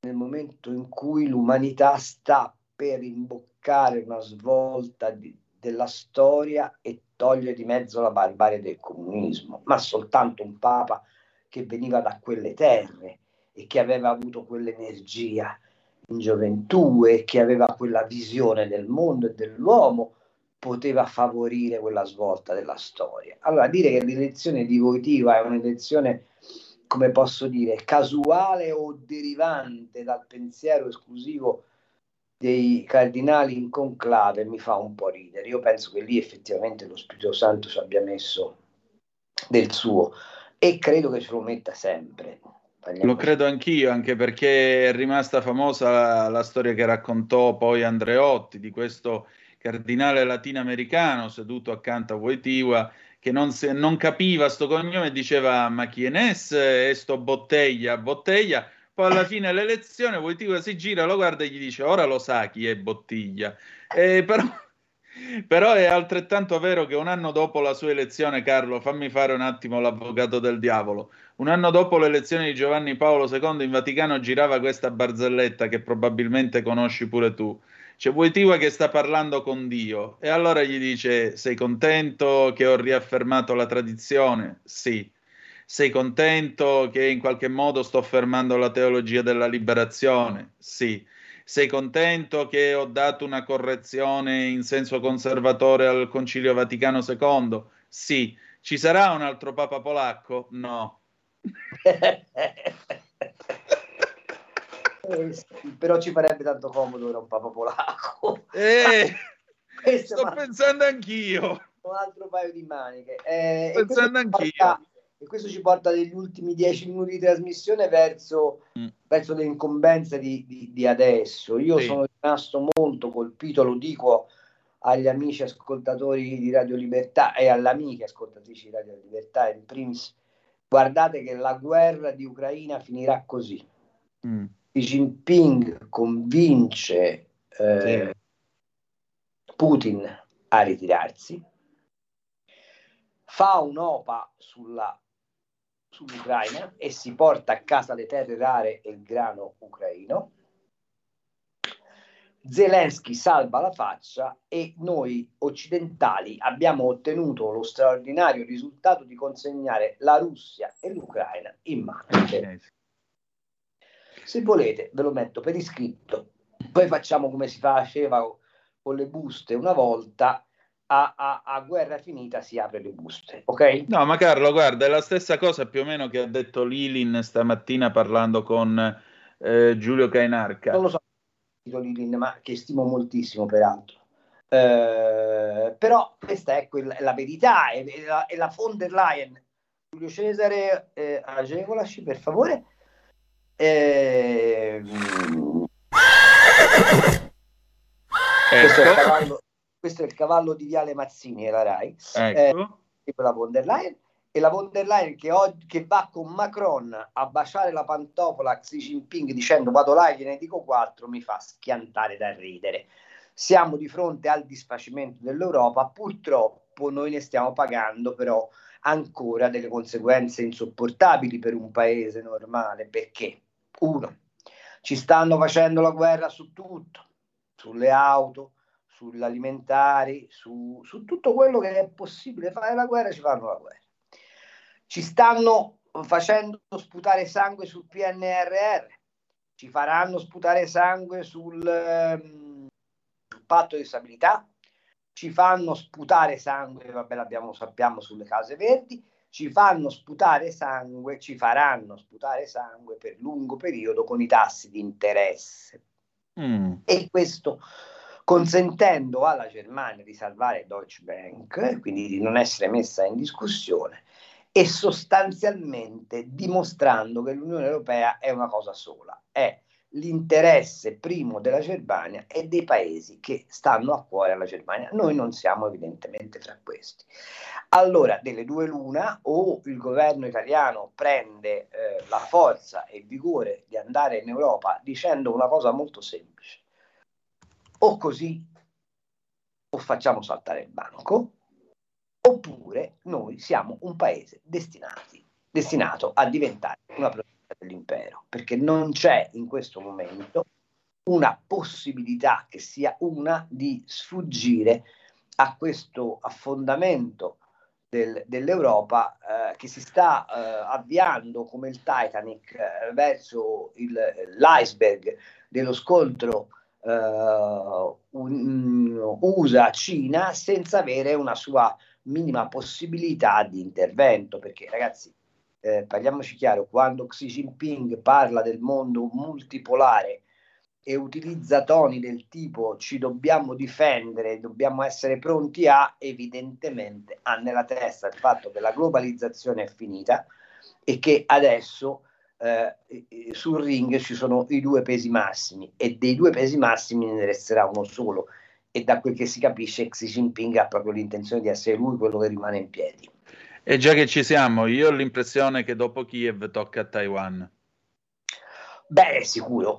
L: nel momento in cui l'umanità sta per imboccare una svolta di- della storia e togliere di mezzo la barbarie del comunismo, ma soltanto un Papa che veniva da quelle terre e che aveva avuto quell'energia in gioventù e che aveva quella visione del mondo e dell'uomo poteva favorire quella svolta della storia. Allora dire che l'elezione di Wojtyła è un'elezione come posso dire, casuale o derivante dal pensiero esclusivo dei cardinali in conclave mi fa un po' ridere. Io penso che lì effettivamente lo Spirito Santo ci abbia messo del suo e credo che ce lo metta sempre.
C: Lo credo anch'io, anche perché è rimasta famosa la, la storia che raccontò poi Andreotti di questo cardinale latinoamericano seduto accanto a Wojtyła che non, se- non capiva sto cognome e diceva ma chi è Ness e sto Botteglia, Botteglia. Poi alla fine dell'elezione Wojtyła si gira, lo guarda e gli dice ora lo sa chi è Bottiglia. Eh, però, però è altrettanto vero che un anno dopo la sua elezione, Carlo, fammi fare un attimo l'avvocato del diavolo. Un anno dopo l'elezione di Giovanni Paolo II in Vaticano girava questa barzelletta che probabilmente conosci pure tu. C'è Wojtyła che sta parlando con Dio e allora gli dice: Sei contento che ho riaffermato la tradizione? Sì. Sei contento che in qualche modo sto affermando la teologia della liberazione? Sì. Sei contento che ho dato una correzione in senso conservatore al Concilio Vaticano II? Sì. Ci sarà un altro Papa polacco? No.
L: Però ci farebbe tanto comodo era un papa polacco.
C: Eh, sto
L: ma-
C: pensando anch'io.
L: un altro paio di maniche. Eh, e
C: Pensando
L: questo ci
C: anch'io.
L: porta- E questo ci porta negli ultimi dieci minuti di trasmissione verso,
C: Mm.
L: verso le incombenze di, di- di adesso. Io
C: Sì.
L: sono rimasto molto colpito, lo dico agli amici ascoltatori di Radio Libertà e alle amiche ascoltatrici di Radio Libertà in primis. Guardate che la guerra di Ucraina finirà così.
C: Mm.
L: Xi Jinping convince eh, Putin a ritirarsi, fa un'OPA sulla, sull'Ucraina e si porta a casa le terre rare e il grano ucraino. Zelensky salva la faccia e noi occidentali abbiamo ottenuto lo straordinario risultato di consegnare la Russia e l'Ucraina in mano. Se volete ve lo metto per iscritto, poi facciamo come si faceva con le buste una volta, a, a, a, guerra finita si apre le buste, ok?
C: No, ma Carlo, guarda, è la stessa cosa più o meno che ha detto Lilin stamattina parlando con eh, Giulio Cainarca.
L: Non lo so, Lilin, ma che stimo moltissimo peraltro. Eh, però questa è quella, la verità, è, è, la, è, la, von der Leyen. Giulio Cesare, eh, agevolaci per favore. Eh, questo, è cavallo, questo, è il cavallo, di Viale Mazzini e la RAI.
C: Ecco.
L: Eh, la von der Leyen. E la von der Leyen che, oggi, che va con Macron a baciare la pantofola a Xi Jinping dicendo vado là e gliene dico quattro, mi fa schiantare da ridere. Siamo di fronte al disfacimento dell'Europa, purtroppo noi ne stiamo pagando però ancora delle conseguenze insopportabili per un paese normale. Perché? Uno, ci stanno facendo la guerra su tutto, sulle auto, sugli alimentari, su, su tutto quello che è possibile fare la guerra, ci fanno la guerra. Ci stanno facendo sputare sangue sul PNRR, ci faranno sputare sangue sul, um, sul patto di stabilità, ci fanno sputare sangue, vabbè l'abbiamo sappiamo sulle case verdi, ci fanno sputare sangue, ci faranno sputare sangue per lungo periodo con i tassi di interesse. Mm. E questo consentendo alla Germania di salvare Deutsche Bank, quindi di non essere messa in discussione, e sostanzialmente dimostrando che l'Unione Europea è una cosa sola, è l'interesse primo della Germania e dei paesi che stanno a cuore alla Germania. Noi non siamo evidentemente tra questi. Allora, delle due l'una, o il governo italiano prende eh, la forza e il vigore di andare in Europa dicendo una cosa molto semplice, o così o facciamo saltare il banco, oppure noi siamo un paese destinati, destinato a diventare una provincia dell'impero, perché non c'è in questo momento una possibilità che sia una di sfuggire a questo affondamento del, dell'Europa eh, che si sta eh, avviando come il Titanic eh, verso il, l'iceberg dello scontro eh, USA-Cina senza avere una sua minima possibilità di intervento, perché ragazzi, eh, parliamoci chiaro, quando Xi Jinping parla del mondo multipolare e utilizza toni del tipo ci dobbiamo difendere, dobbiamo essere pronti a, evidentemente ha nella testa il fatto che la globalizzazione è finita e che adesso eh, sul ring ci sono i due pesi massimi e dei due pesi massimi ne resterà uno solo e da quel che si capisce Xi Jinping ha proprio l'intenzione di essere lui quello che rimane in piedi.
C: E già che ci siamo, io ho l'impressione che dopo Kiev tocca a Taiwan.
L: Beh, è sicuro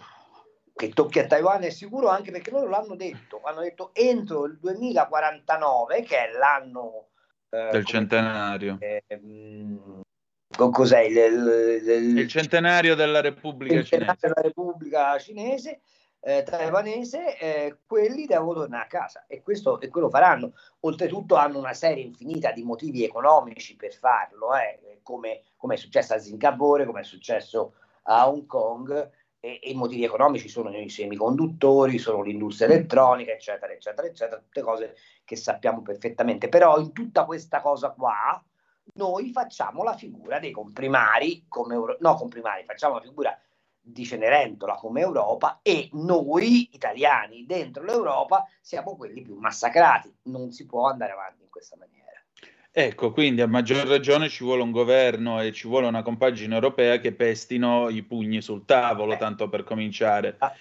L: che tocchi a Taiwan è sicuro anche perché loro l'hanno detto, hanno detto entro il 2049 che è l'anno
C: eh, del centenario.
L: Eh, mh, cos'è il,
C: il, il, il, centenario della Repubblica Cinese,
L: della Repubblica Cinese eh, taiwanese, eh, quelli devono tornare a casa e questo e quello faranno. Oltretutto hanno una serie infinita di motivi economici per farlo, eh, come, come, è successo a Singapore, come è successo a Hong Kong. E, e i motivi economici sono i semiconduttori, sono l'industria elettronica, eccetera, eccetera, eccetera, tutte cose che sappiamo perfettamente. Però in tutta questa cosa qua, noi facciamo la figura dei comprimari, come no, comprimari, facciamo la figura di Cenerentola come Europa e noi italiani dentro l'Europa siamo quelli più massacrati. Non si può andare avanti in questa maniera.
C: Ecco, quindi a maggior ragione ci vuole un governo e ci vuole una compagine europea che pestino i pugni sul tavolo, eh. tanto per cominciare. Ah,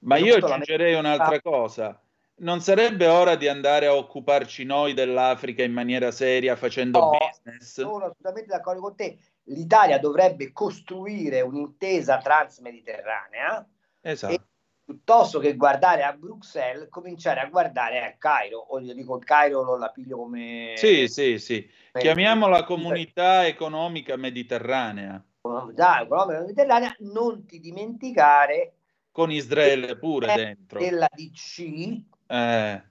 C: Ma io aggiungerei un'altra cosa. Non sarebbe ora di andare a occuparci noi dell'Africa in maniera seria facendo
L: no,
C: business?
L: Sono assolutamente d'accordo con te l'Italia dovrebbe costruire un'intesa transmediterranea
C: esatto.
L: piuttosto che guardare a Bruxelles, cominciare a guardare a Cairo. O io dico Cairo non la piglio come...
C: Sì, sì, sì. Chiamiamola comunità economica mediterranea.
L: Comunità economica mediterranea, non ti dimenticare...
C: Con Israele pure dentro.
L: Della DC,
C: Eh,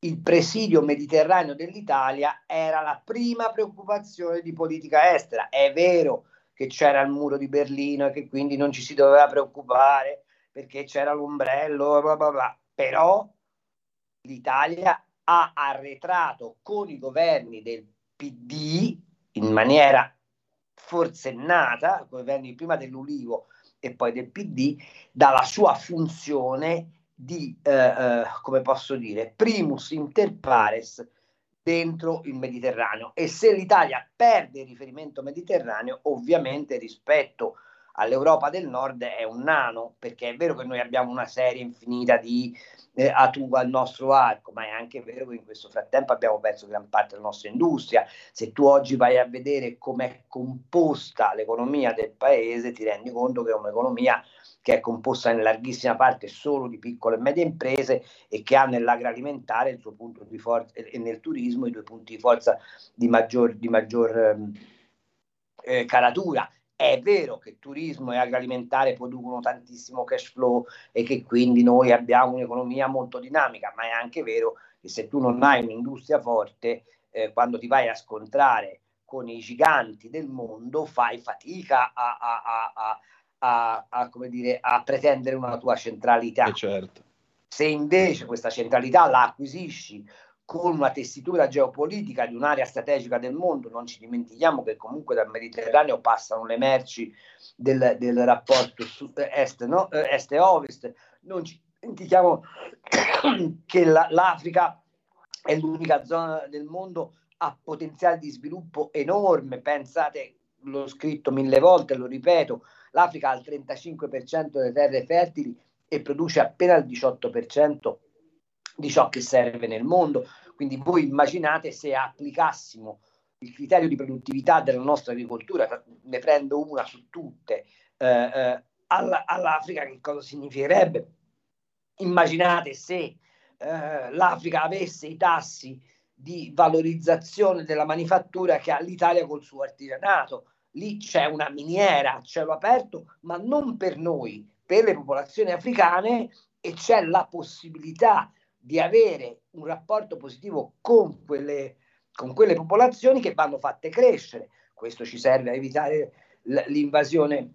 L: il presidio mediterraneo dell'Italia era la prima preoccupazione di politica estera. È vero che c'era il muro di Berlino e che quindi non ci si doveva preoccupare perché c'era l'ombrello, bla bla bla. però l'Italia ha arretrato con i governi del PD in maniera forsennata, governi prima dell'Ulivo e poi del PD, dalla sua funzione di, eh, eh, come posso dire, primus inter pares dentro il Mediterraneo. E se l'Italia perde il riferimento mediterraneo, ovviamente rispetto all'Europa del Nord è un nano, perché è vero che noi abbiamo una serie infinita di eh, attu al nostro arco, ma è anche vero che in questo frattempo abbiamo perso gran parte della nostra industria. Se tu oggi vai a vedere com'è composta l'economia del paese, ti rendi conto che è un'economia che è composta in larghissima parte solo di piccole e medie imprese e che ha nell'agroalimentare il suo punto di forza e nel turismo i due punti di forza di maggior, di maggior ehm, eh, caratura. È vero che turismo e agroalimentare producono tantissimo cash flow e che quindi noi abbiamo un'economia molto dinamica, ma è anche vero che se tu non hai un'industria forte, eh, quando ti vai a scontrare con i giganti del mondo, fai fatica a, a, a, a a, dire, a pretendere una tua centralità.
C: eh, certo.
L: Se invece questa centralità la acquisisci con una tessitura geopolitica di un'area strategica del mondo, non ci dimentichiamo che comunque dal Mediterraneo passano le merci del, del rapporto su, est, no? Eh, est e ovest, non ci dimentichiamo che la, l'Africa è l'unica zona del mondo a potenziale di sviluppo enorme, pensate, l'ho scritto mille volte, lo ripeto, l'Africa ha il 35% delle terre fertili e produce appena il 18% di ciò che serve nel mondo. Quindi voi immaginate se applicassimo il criterio di produttività della nostra agricoltura, ne prendo una su tutte, eh, eh, alla, all'Africa che cosa significherebbe? Immaginate se eh, l'Africa avesse i tassi di valorizzazione della manifattura che ha l'Italia col suo artigianato, lì c'è una miniera a cielo aperto, ma non per noi, per le popolazioni africane e c'è la possibilità di avere un rapporto positivo con quelle, con quelle popolazioni che vanno fatte crescere. Questo ci serve a evitare l'invasione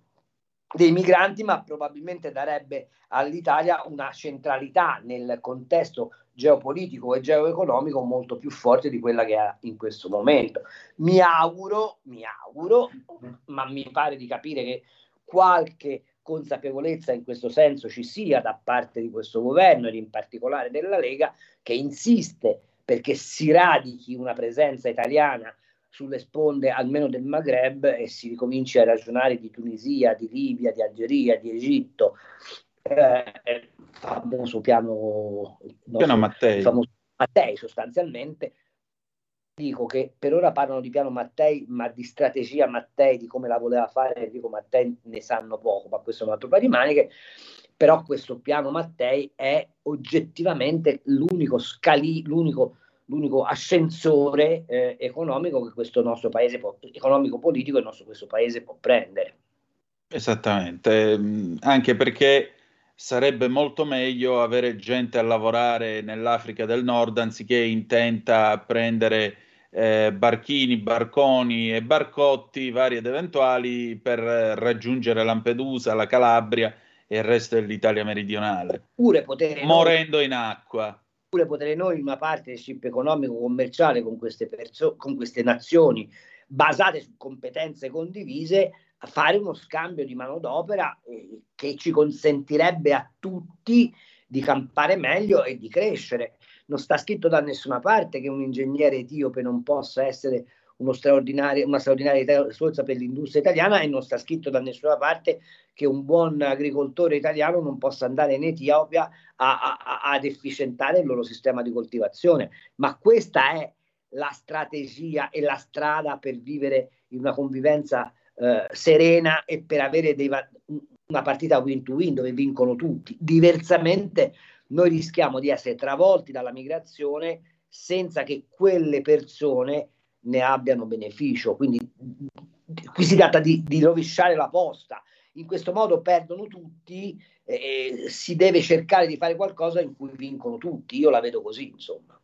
L: dei migranti, ma probabilmente darebbe all'Italia una centralità nel contesto geopolitico e geoeconomico molto più forte di quella che ha in questo momento. Mi auguro, mi auguro, ma mi pare di capire che qualche consapevolezza in questo senso ci sia da parte di questo governo ed in particolare della Lega che insiste perché si radichi una presenza italiana sulle sponde almeno del Maghreb e si ricominci a ragionare di Tunisia, di Libia, di Algeria, di Egitto, eh, famoso piano,
C: piano Mattei.
L: famoso Mattei sostanzialmente. Dico che per ora parlano di piano Mattei, ma di strategia Mattei, di come la voleva fare Enrico Mattei ne sanno poco, ma questo è un altro paio di maniche. Però questo piano Mattei è oggettivamente l'unico scali, l'unico l'unico ascensore eh, economico che questo nostro paese può, economico politico il nostro questo paese può prendere.
C: Esattamente, mm, anche perché sarebbe molto meglio avere gente a lavorare nell'Africa del Nord anziché intenta a prendere eh, barchini, barconi e barcotti vari ed eventuali per raggiungere Lampedusa, la Calabria e il resto dell'Italia meridionale.
L: Oppure poter
C: morendo in acqua
L: oppure potere noi in una partnership economico-commerciale con queste, perso- con queste nazioni basate su competenze condivise fare uno scambio di manodopera eh, che ci consentirebbe a tutti di campare meglio e di crescere. Non sta scritto da nessuna parte che un ingegnere etiope non possa essere uno straordinario, una straordinaria risorsa per l'industria italiana e non sta scritto da nessuna parte che un buon agricoltore italiano non possa andare in Etiopia a, a, ad efficientare il loro sistema di coltivazione. Ma questa è la strategia e la strada per vivere in una convivenza eh, serena e per avere dei, una partita win to win dove vincono tutti. Diversamente noi rischiamo di essere travolti dalla migrazione senza che quelle persone ne abbiano beneficio. Quindi qui si tratta di, di rovesciare la posta. In questo modo perdono tutti e si deve cercare di fare qualcosa in cui vincono tutti. Io la vedo così, insomma.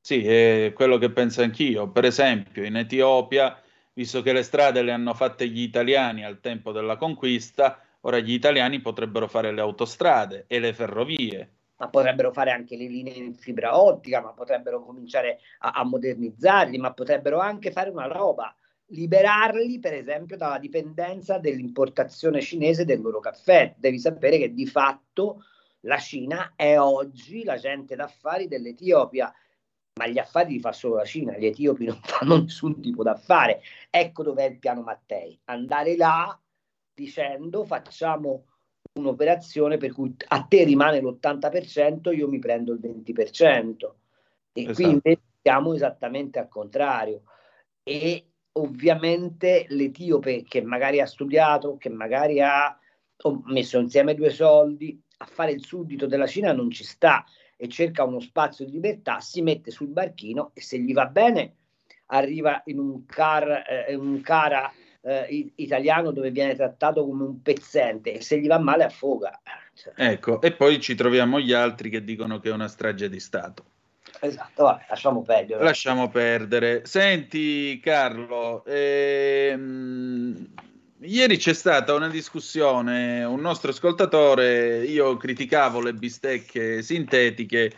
C: Sì, è quello che penso anch'io. Per esempio, in Etiopia, visto che le strade le hanno fatte gli italiani al tempo della conquista, ora gli italiani potrebbero fare le autostrade e le ferrovie
L: ma potrebbero fare anche le linee in fibra ottica, ma potrebbero cominciare a, a modernizzarli, ma potrebbero anche fare una roba, liberarli per esempio dalla dipendenza dell'importazione cinese del loro caffè. Devi sapere che di fatto la Cina è oggi l'agente d'affari dell'Etiopia, ma gli affari li fa solo la Cina, gli etiopi non fanno nessun tipo d'affare. Ecco dov'è il piano Mattei, andare là dicendo facciamo un'operazione per cui a te rimane l'80%, io mi prendo il 20%. E esatto. quindi siamo esattamente al contrario. E ovviamente l'etiope che magari ha studiato, che magari ha messo insieme due soldi, a fare il suddito della Cina non ci sta e cerca uno spazio di libertà, si mette sul barchino e se gli va bene arriva in un car, eh, un cara eh, italiano dove viene trattato come un pezzente e se gli va male affoga.
C: Cioè. Ecco, e poi ci troviamo gli altri che dicono che è una strage di Stato.
L: Esatto, vabbè, lasciamo perdere.
C: Lasciamo perdere. Senti Carlo, ehm, ieri c'è stata una discussione, un nostro ascoltatore, io criticavo le bistecche sintetiche,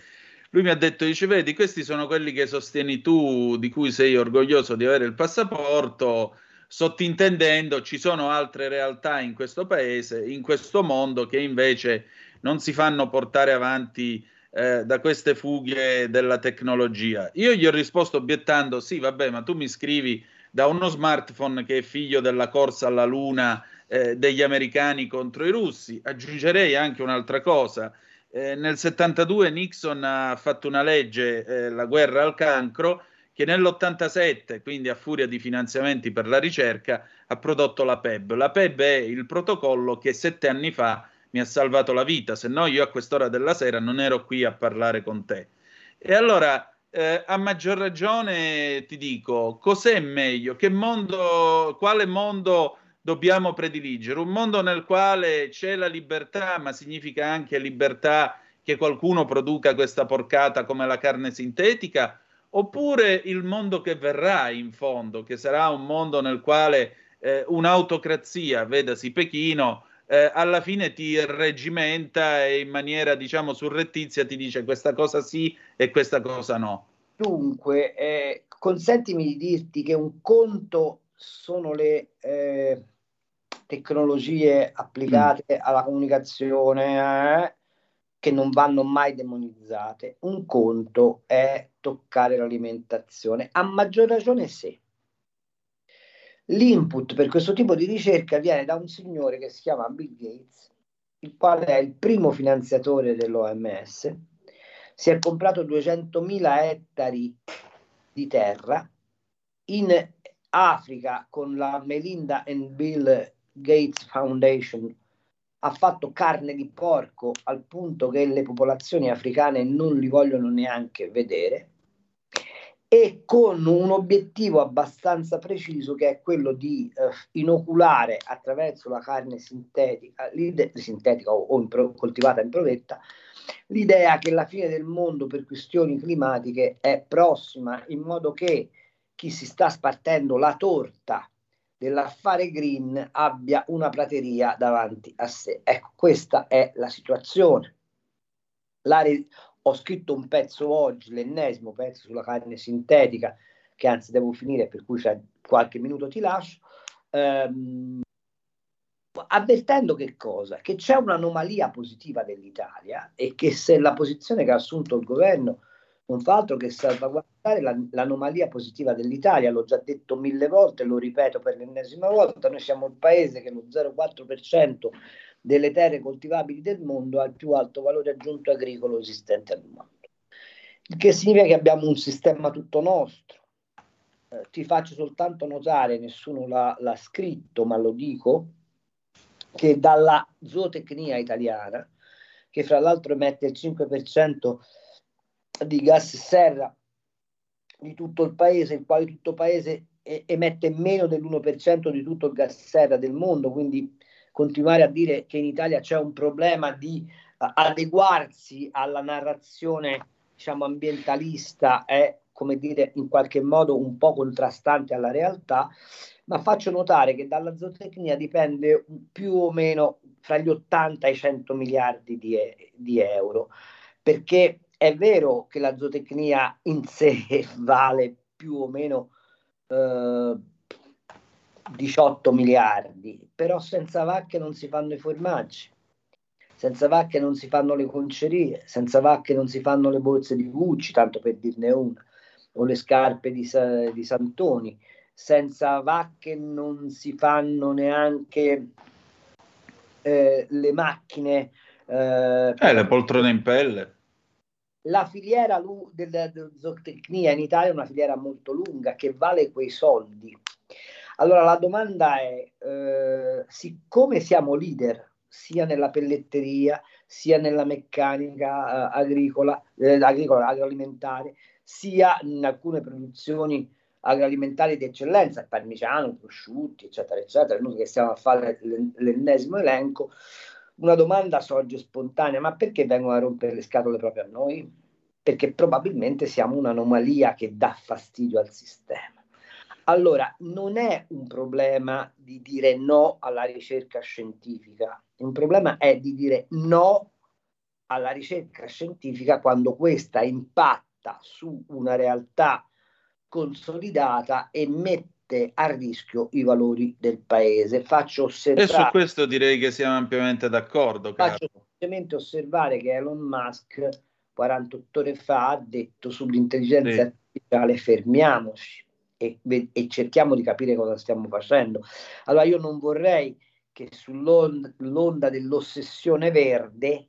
C: lui mi ha detto, dice, vedi, questi sono quelli che sostieni tu, di cui sei orgoglioso di avere il passaporto, sottintendendo ci sono altre realtà in questo paese, in questo mondo, che invece non si fanno portare avanti eh, da queste fughe della tecnologia. Io gli ho risposto obiettando: sì, vabbè, ma tu mi scrivi da uno smartphone che è figlio della corsa alla Luna eh, degli americani contro i russi. Aggiungerei anche un'altra cosa. Eh, nel 72 Nixon ha fatto una legge, eh, la guerra al cancro, che nell'87, quindi a furia di finanziamenti per la ricerca, ha prodotto la PEB. La PEB è il protocollo che sette anni fa mi ha salvato la vita, se no io a quest'ora della sera non ero qui a parlare con te. E allora, eh, a maggior ragione ti dico, cos'è meglio? Che mondo, quale mondo dobbiamo prediligere? Un mondo nel quale c'è la libertà, ma significa anche libertà che qualcuno produca questa porcata come la carne sintetica? Oppure il mondo che verrà in fondo, che sarà un mondo nel quale eh, un'autocrazia, vedasi Pechino, eh, alla fine ti reggimenta e in maniera diciamo surrettizia ti dice questa cosa sì e questa cosa no.
L: Dunque, eh, consentimi di dirti che un conto sono le eh, tecnologie applicate mm. alla comunicazione eh, che non vanno mai demonizzate. Un conto è toccare l'alimentazione, a maggior ragione se l'input per questo tipo di ricerca viene da un signore che si chiama Bill Gates, il quale è il primo finanziatore dell'OMS, si è comprato 200.000 ettari di terra in Africa con la Melinda and Bill Gates Foundation ha fatto carne di porco al punto che le popolazioni africane non li vogliono neanche vedere e con un obiettivo abbastanza preciso che è quello di eh, inoculare attraverso la carne sintetica, sintetica o, o in pro, coltivata in provetta l'idea che la fine del mondo per questioni climatiche è prossima in modo che chi si sta spartendo la torta dell'affare green abbia una prateria davanti a sé. Ecco, questa è la situazione. La, ho scritto un pezzo oggi, l'ennesimo pezzo sulla carne sintetica, che anzi devo finire, per cui c'è qualche minuto ti lascio, ehm, avvertendo che cosa? Che c'è un'anomalia positiva dell'Italia e che se la posizione che ha assunto il governo non fa altro che salvaguardare l'anomalia positiva dell'Italia, l'ho già detto mille volte, lo ripeto per l'ennesima volta, noi siamo il paese che lo 0,4% delle terre coltivabili del mondo ha il più alto valore aggiunto agricolo esistente al mondo. Il che significa che abbiamo un sistema tutto nostro. Eh, ti faccio soltanto notare, nessuno l'ha, l'ha scritto, ma lo dico, che dalla zootecnia italiana, che fra l'altro emette il 5% di gas serra di tutto il paese, il quale tutto il paese emette meno dell'1% di tutto il gas serra del mondo, quindi continuare a dire che in Italia c'è un problema di uh, adeguarsi alla narrazione diciamo ambientalista è come dire in qualche modo un po' contrastante alla realtà, ma faccio notare che dalla zootecnia dipende più o meno fra gli 80 e i 100 miliardi di, di euro, perché è vero che la zootecnia in sé vale più o meno eh, 18 miliardi, però senza vacche non si fanno i formaggi, senza vacche non si fanno le concerie, senza vacche non si fanno le borse di Gucci, tanto per dirne una, o le scarpe di, di Santoni, senza vacche non si fanno neanche eh, le macchine.
C: Eh, eh, le poltrone in pelle.
L: La filiera della zootecnia in Italia è una filiera molto lunga che vale quei soldi. Allora la domanda è, eh, siccome siamo leader sia nella pelletteria, sia nella meccanica eh, agricola, eh, agricola, agroalimentare, sia in alcune produzioni agroalimentari di eccellenza, parmigiano, prosciutti, eccetera, eccetera, noi che stiamo a fare l'ennesimo elenco, una domanda sorge spontanea, ma perché vengono a rompere le scatole proprio a noi? Perché probabilmente siamo un'anomalia che dà fastidio al sistema. Allora, non è un problema di dire no alla ricerca scientifica, un problema è di dire no alla ricerca scientifica quando questa impatta su una realtà consolidata e mette a rischio i valori del paese. Faccio osservare.
C: E su questo direi che siamo ampiamente d'accordo.
L: Faccio semplicemente osservare che Elon Musk 48 ore fa ha detto sull'intelligenza sì. artificiale fermiamoci e, e, cerchiamo di capire cosa stiamo facendo. Allora io non vorrei che sull'onda dell'ossessione verde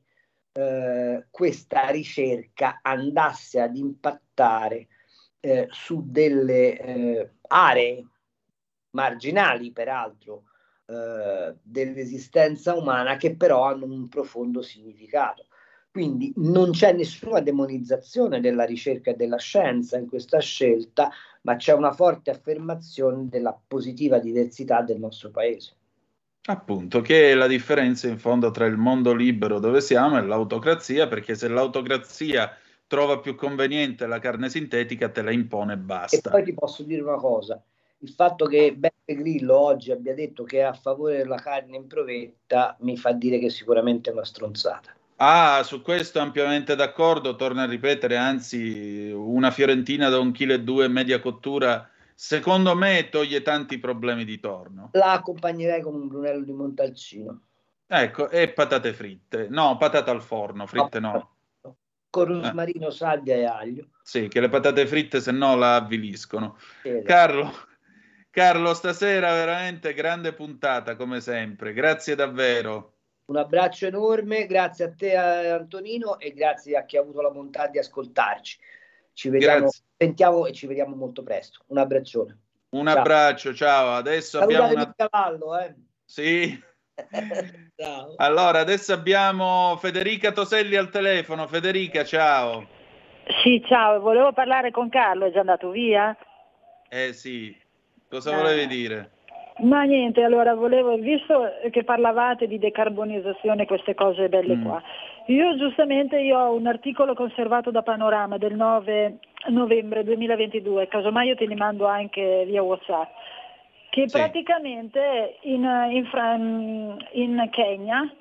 L: eh, questa ricerca andasse ad impattare eh, su delle eh, aree marginali, peraltro, eh, dell'esistenza umana che però hanno un profondo significato. Quindi non c'è nessuna demonizzazione della ricerca e della scienza in questa scelta, ma c'è una forte affermazione della positiva diversità del nostro paese.
C: Appunto, che è la differenza in fondo tra il mondo libero dove siamo e l'autocrazia, perché se l'autocrazia trova più conveniente la carne sintetica, te la impone e basta.
L: E poi ti posso dire una cosa, il fatto che Beppe Grillo oggi abbia detto che è a favore della carne in provetta mi fa dire che sicuramente è una stronzata.
C: Ah, su questo ampiamente d'accordo, torno a ripetere, anzi una fiorentina da un chilo e due media cottura secondo me toglie tanti problemi di torno.
L: La accompagnerei con un brunello di Montalcino.
C: Ecco, e patate fritte. No, patate al forno, fritte no. no
L: con eh. rosmarino, eh. salvia e aglio.
C: Sì, che le patate fritte se no la avviliscono. Sì, Carlo, Carlo, stasera veramente grande puntata come sempre, grazie davvero.
L: Un abbraccio enorme, grazie a te Antonino e grazie a chi ha avuto la bontà di ascoltarci. Ci vediamo, sentiamo e ci vediamo molto presto. Un abbraccione.
C: Un ciao. abbraccio, ciao. Adesso
L: Salutate
C: abbiamo una...
L: cavallo, eh.
C: Sì. allora, adesso abbiamo Federica Toselli al telefono. Federica, ciao.
M: Sì, ciao, volevo parlare con Carlo, è già andato via?
C: Eh sì, cosa eh. volevi dire?
M: Ma niente, allora volevo, visto che parlavate di decarbonizzazione, queste cose belle mm. qua, io giustamente io ho un articolo conservato da Panorama del 9 novembre 2022, casomai io te li mando anche via Whatsapp che sì. praticamente in, in, in Kenya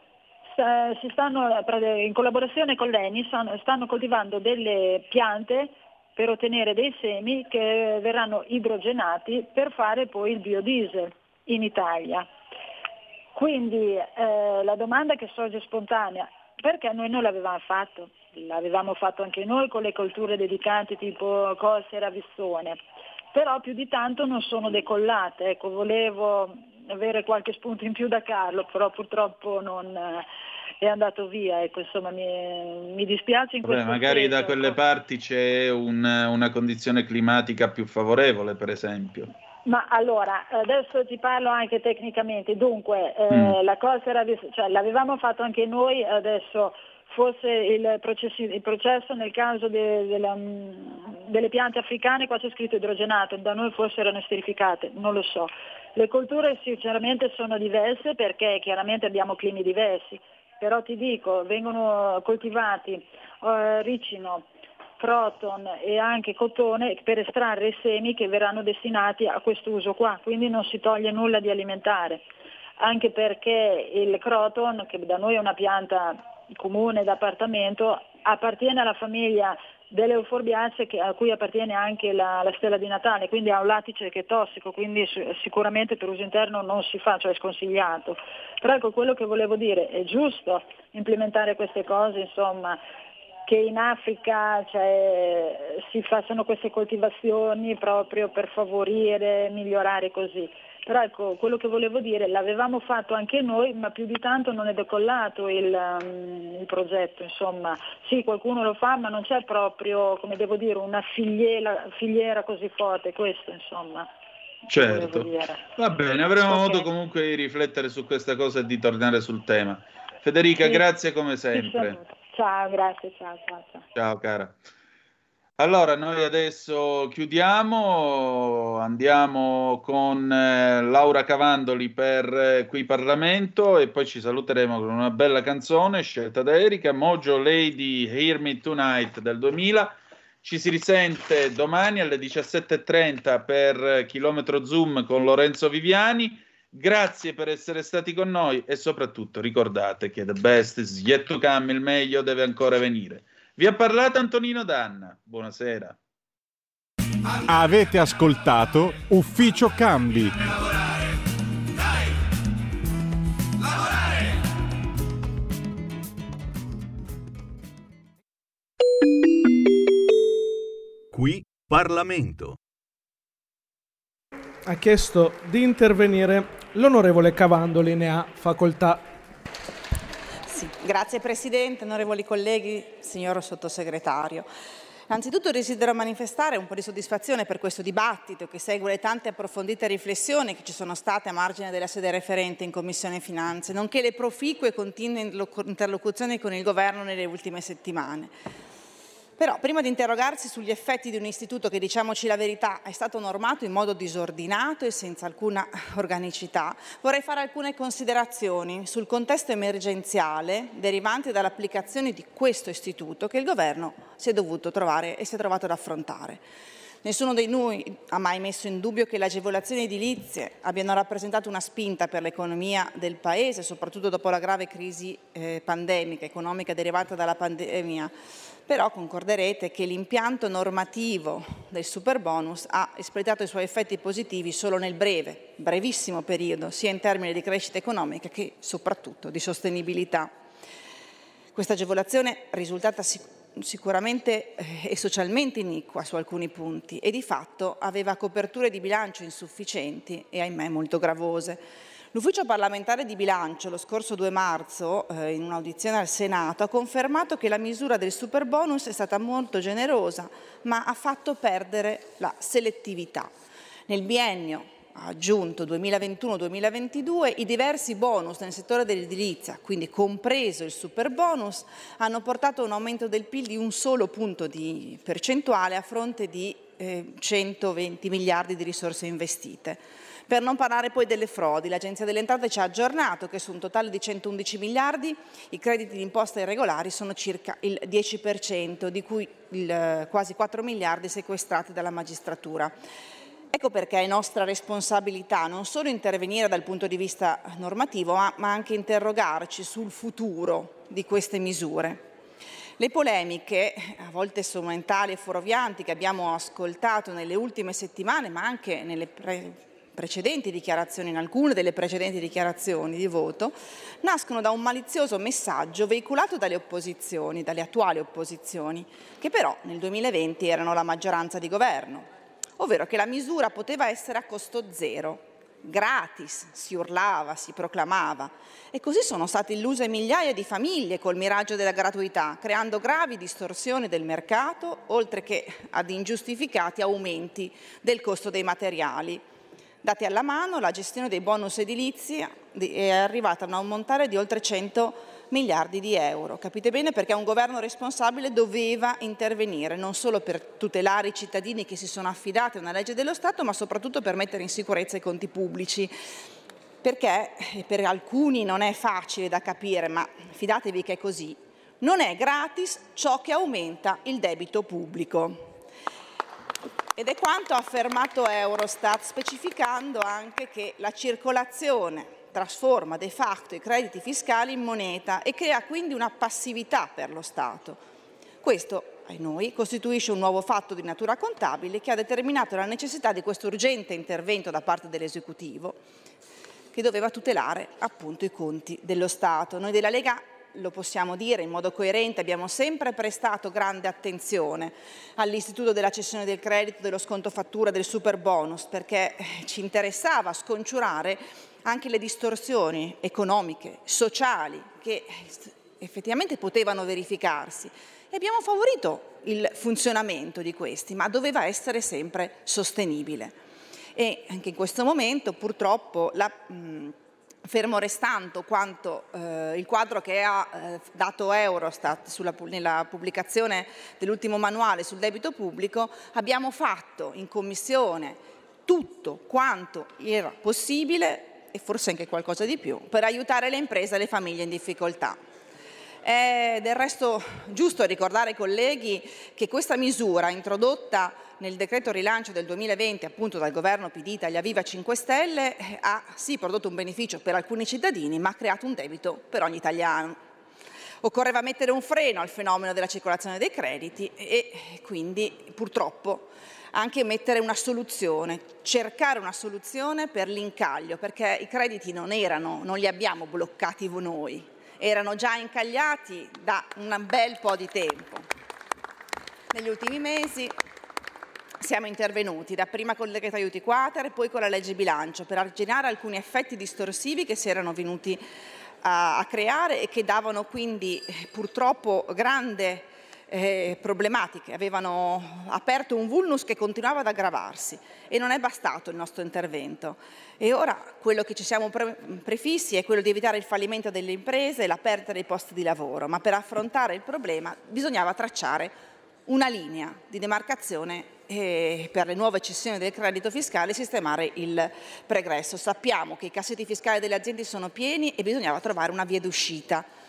M: si stanno, in collaborazione con l'ENI, stanno, stanno coltivando delle piante per ottenere dei semi che verranno idrogenati per fare poi il biodiesel in Italia. Quindi eh, la domanda che sorge spontanea, perché noi non l'avevamo fatto? L'avevamo fatto anche noi con le colture dedicate tipo cose e ravissone però più di tanto non sono decollate. Ecco, volevo avere qualche spunto in più da Carlo, però purtroppo non eh, è andato via. Ecco, insomma, mi, mi dispiace in
C: Vabbè, Magari senso, da quelle parti c'è un, una condizione climatica più favorevole, per esempio.
M: Ma allora, adesso ti parlo anche tecnicamente. Dunque, eh,
C: Mm.
M: la cosa era, cioè, l'avevamo fatto anche noi, adesso fosse il, processi- il processo nel caso de- della- mm, delle piante africane, qua c'è scritto idrogenato, da noi forse erano esterificate, non lo so. Le colture sinceramente sono diverse perché chiaramente abbiamo climi diversi, però ti dico, vengono coltivati eh, ricino, croton e anche cotone per estrarre i semi che verranno destinati a questo uso qua, quindi non si toglie nulla di alimentare, anche perché il croton, che da noi è una pianta comune d'appartamento, appartiene alla famiglia delle euforbiacee a cui appartiene anche la, la stella di Natale, quindi ha un lattice che è tossico, quindi sicuramente per uso interno non si fa, cioè è sconsigliato. Però ecco quello che volevo dire, è giusto implementare queste cose, insomma, che in Africa cioè, si facciano queste coltivazioni proprio per favorire, migliorare così. Però ecco, quello che volevo dire, l'avevamo fatto anche noi, ma più di tanto non è decollato il, um, il progetto, insomma. Sì, qualcuno lo fa, ma non c'è proprio, come devo dire, una filiera, filiera così forte, questo insomma.
C: Certo. Va bene, avremo
M: Ok.
C: modo comunque di riflettere su questa cosa e di tornare sul tema. Federica,
M: Sì.
C: grazie come sempre.
M: Ciao, grazie, ciao, ciao, ciao.
C: Ciao cara. Allora, noi adesso chiudiamo, andiamo con eh, Laura Cavandoli per eh, Qui Parlamento e poi ci saluteremo con una bella canzone scelta da Erika, Mojo Lady Hear Me Tonight del 2000. Ci si risente domani alle 17.30 per Chilometro Zoom con Lorenzo Viviani. Grazie per essere stati con noi e soprattutto ricordate che the best is yet to come, il meglio deve ancora venire. Vi ha parlato Antonino Danna. Buonasera.
A: Avete ascoltato Ufficio Cambi.
N: Qui Parlamento.
O: Ha chiesto di intervenire l'onorevole Cavandoli, ne ha facoltà.
P: Sì, grazie Presidente, onorevoli colleghi, signor Sottosegretario. Innanzitutto desidero manifestare un po' di soddisfazione per questo dibattito che segue le tante approfondite riflessioni che ci sono state a margine della sede referente in Commissione Finanze, nonché le proficue e continue interlocuzioni con il Governo nelle ultime settimane. Però, prima di interrogarsi sugli effetti di un istituto che, diciamoci la verità, è stato normato in modo disordinato e senza alcuna organicità, vorrei fare alcune considerazioni sul contesto emergenziale derivante dall'applicazione di questo istituto che il Governo si è dovuto trovare e si è trovato ad affrontare. Nessuno di noi ha mai messo in dubbio che le agevolazioni edilizie abbiano rappresentato una spinta per l'economia del Paese, soprattutto dopo la grave crisi eh, pandemica, economica derivata dalla pandemia. Però concorderete che l'impianto normativo del super bonus ha espletato i suoi effetti positivi solo nel breve, brevissimo periodo, sia in termini di crescita economica che soprattutto di sostenibilità. Questa agevolazione è risultata sicuramente eh, e socialmente iniqua su alcuni punti e di fatto aveva coperture di bilancio insufficienti e ahimè molto gravose. L'ufficio parlamentare di bilancio lo scorso 2 marzo, eh, in un'audizione al Senato, ha confermato che la misura del super bonus è stata molto generosa, ma ha fatto perdere la selettività. Nel biennio ha aggiunto 2021-2022 i diversi bonus nel settore dell'edilizia, quindi compreso il super bonus, hanno portato a un aumento del PIL di un solo punto di percentuale a fronte di eh, 120 miliardi di risorse investite. Per non parlare poi delle frodi, l'Agenzia delle Entrate ci ha aggiornato che su un totale di 111 miliardi i crediti d'imposta irregolari sono circa il 10%, di cui il, quasi 4 miliardi sequestrati dalla magistratura. Ecco perché è nostra responsabilità non solo intervenire dal punto di vista normativo, ma, ma anche interrogarci sul futuro di queste misure. Le polemiche, a volte strumentali e fuorvianti, che abbiamo ascoltato nelle ultime settimane, ma anche nelle pre- precedenti dichiarazioni, in alcune delle precedenti dichiarazioni di voto, nascono da un malizioso messaggio veicolato dalle opposizioni, dalle attuali opposizioni, che però nel 2020 erano la maggioranza di governo ovvero che la misura poteva essere a costo zero, gratis, si urlava, si proclamava. E così sono state illuse migliaia di famiglie col miraggio della gratuità, creando gravi distorsioni del mercato, oltre che ad ingiustificati aumenti del costo dei materiali. Dati alla mano, la gestione dei bonus edilizi è arrivata a un ammontare di oltre 100 miliardi di euro. Capite bene perché un governo responsabile doveva intervenire non solo per tutelare i cittadini che si sono affidati a una legge dello Stato, ma soprattutto per mettere in sicurezza i conti pubblici. Perché per alcuni non è facile da capire, ma fidatevi che è così. Non è gratis ciò che aumenta il debito pubblico. Ed è quanto ha affermato Eurostat, specificando anche che la circolazione trasforma de facto i crediti fiscali in moneta e crea quindi una passività per lo Stato. Questo, ai noi, costituisce un nuovo fatto di natura contabile che ha determinato la necessità di questo urgente intervento da parte dell'esecutivo che doveva tutelare appunto i conti dello Stato. Noi della Lega lo possiamo dire in modo coerente, abbiamo sempre prestato grande attenzione all'istituto della cessione del credito, dello sconto fattura, del super bonus, perché ci interessava sconciurare anche le distorsioni economiche, sociali che effettivamente potevano verificarsi e abbiamo favorito il funzionamento di questi, ma doveva essere sempre sostenibile. E anche in questo momento purtroppo la, mh, fermo restando quanto eh, il quadro che ha eh, dato Eurostat sulla, nella pubblicazione dell'ultimo manuale sul debito pubblico, abbiamo fatto in Commissione tutto quanto era possibile e forse anche qualcosa di più per aiutare le imprese e le famiglie in difficoltà. È del resto giusto ricordare ai colleghi che questa misura introdotta nel decreto rilancio del 2020 appunto dal governo PD Italia Viva 5 Stelle ha sì prodotto un beneficio per alcuni cittadini ma ha creato un debito per ogni italiano. Occorreva mettere un freno al fenomeno della circolazione dei crediti e quindi purtroppo anche mettere una soluzione, cercare una soluzione per l'incaglio, perché i crediti non erano, non li abbiamo bloccati noi, erano già incagliati da un bel po' di tempo. Negli ultimi mesi siamo intervenuti, dapprima con il decreto aiuti quater e poi con la legge bilancio, per arginare alcuni effetti distorsivi che si erano venuti a, a creare e che davano quindi purtroppo grande eh, problematiche, avevano aperto un vulnus che continuava ad aggravarsi e non è bastato il nostro intervento. E ora quello che ci siamo pre- prefissi è quello di evitare il fallimento delle imprese e la perdita dei posti di lavoro, ma per affrontare il problema bisognava tracciare una linea di demarcazione e per le nuove cessioni del credito fiscale e sistemare il pregresso. Sappiamo che i cassetti fiscali delle aziende sono pieni e bisognava trovare una via d'uscita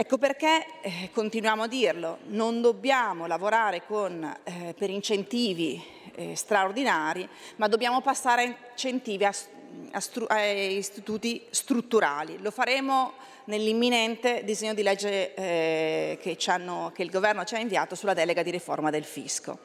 P: Ecco perché eh, continuiamo a dirlo, non dobbiamo lavorare con, eh, per incentivi eh, straordinari, ma dobbiamo passare a incentivi a, a, stru- a istituti strutturali. Lo faremo nell'imminente disegno di legge eh, che, hanno, che il Governo ci ha inviato sulla delega di riforma del fisco.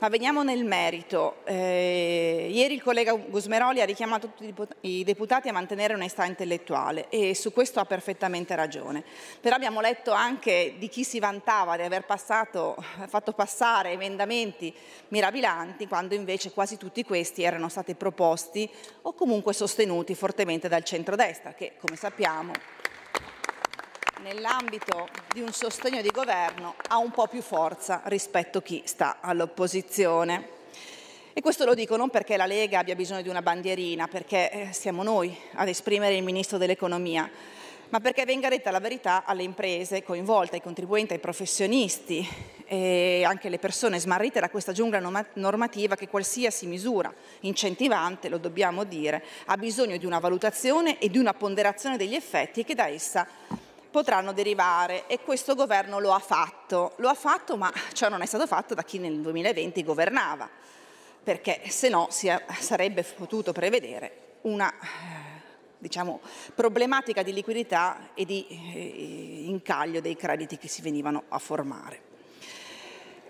P: Ma veniamo nel merito. Eh, ieri il collega Gusmeroli ha richiamato tutti i deputati a mantenere onestà intellettuale e su questo ha perfettamente ragione. Però abbiamo letto anche di chi si vantava di aver passato, fatto passare emendamenti mirabilanti quando invece quasi tutti questi erano stati proposti o comunque sostenuti fortemente dal centrodestra che, come sappiamo, nell'ambito di un sostegno di governo ha un po' più forza rispetto a chi sta all'opposizione. E questo lo dico non perché la Lega abbia bisogno di una bandierina, perché eh, siamo noi ad esprimere il Ministro dell'Economia, ma perché venga detta la verità alle imprese coinvolte, ai contribuenti, ai professionisti e anche alle persone smarrite da questa giungla normativa che qualsiasi misura incentivante, lo dobbiamo dire, ha bisogno di una valutazione e di una ponderazione degli effetti che da essa potranno derivare e questo governo lo ha fatto. Lo ha fatto, ma ciò non è stato fatto da chi nel 2020 governava, perché se no si sarebbe potuto prevedere una diciamo, problematica di liquidità e di eh, incaglio dei crediti che si venivano a formare.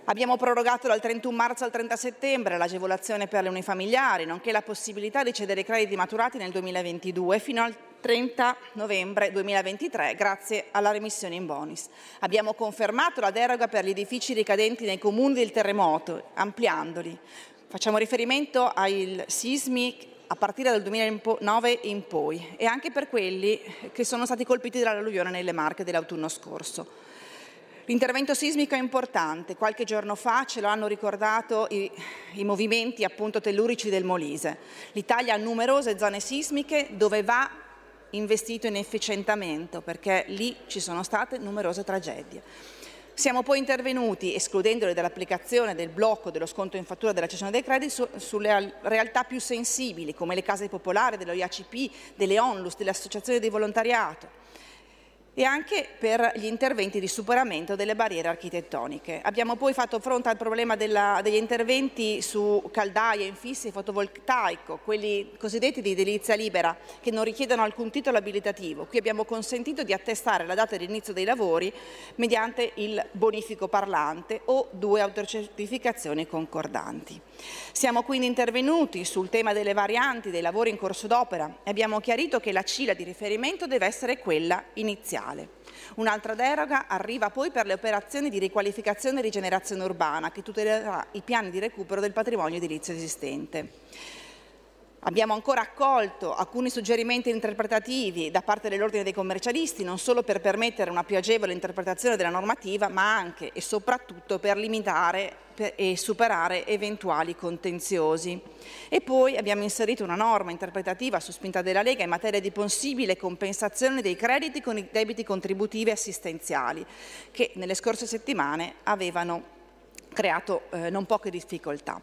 P: Abbiamo prorogato dal 31 marzo al 30 settembre l'agevolazione per le unifamiliari, nonché la possibilità di cedere crediti maturati nel 2022 fino al 30 novembre 2023 grazie alla remissione in bonus. Abbiamo confermato la deroga per gli edifici ricadenti nei comuni del terremoto, ampliandoli. Facciamo riferimento ai sismi a partire dal 2009 in poi e anche per quelli che sono stati colpiti dall'alluvione nelle Marche dell'autunno scorso. L'intervento sismico è importante, qualche giorno fa ce lo hanno ricordato i, i, movimenti appunto tellurici del Molise. L'Italia ha numerose zone sismiche dove va investito in efficientamento perché lì ci sono state numerose tragedie. Siamo poi intervenuti, escludendole dall'applicazione del blocco dello sconto in fattura della cessione dei crediti, su, sulle realtà più sensibili, come le case popolari, dello IACP, delle ONLUS, delle associazioni di volontariato e anche per gli interventi di superamento delle barriere architettoniche. Abbiamo poi fatto fronte al problema della, degli interventi su caldaie, infissi e fotovoltaico, quelli cosiddetti di edilizia libera, che non richiedono alcun titolo abilitativo. Qui abbiamo consentito di attestare la data di inizio dei lavori mediante il bonifico parlante o due autocertificazioni concordanti. Siamo quindi intervenuti sul tema delle varianti dei lavori in corso d'opera e abbiamo chiarito che la CILA di riferimento deve essere quella iniziale. Un'altra deroga arriva poi per le operazioni di riqualificazione e rigenerazione urbana che tutelerà i piani di recupero del patrimonio edilizio esistente. Abbiamo ancora accolto alcuni suggerimenti interpretativi da parte dell'Ordine dei commercialisti, non solo per permettere una più agevole interpretazione della normativa, ma anche e soprattutto per limitare e superare eventuali contenziosi. E poi abbiamo inserito una norma interpretativa su spinta della Lega in materia di possibile compensazione dei crediti con i debiti contributivi assistenziali, che nelle scorse settimane avevano creato eh, non poche difficoltà.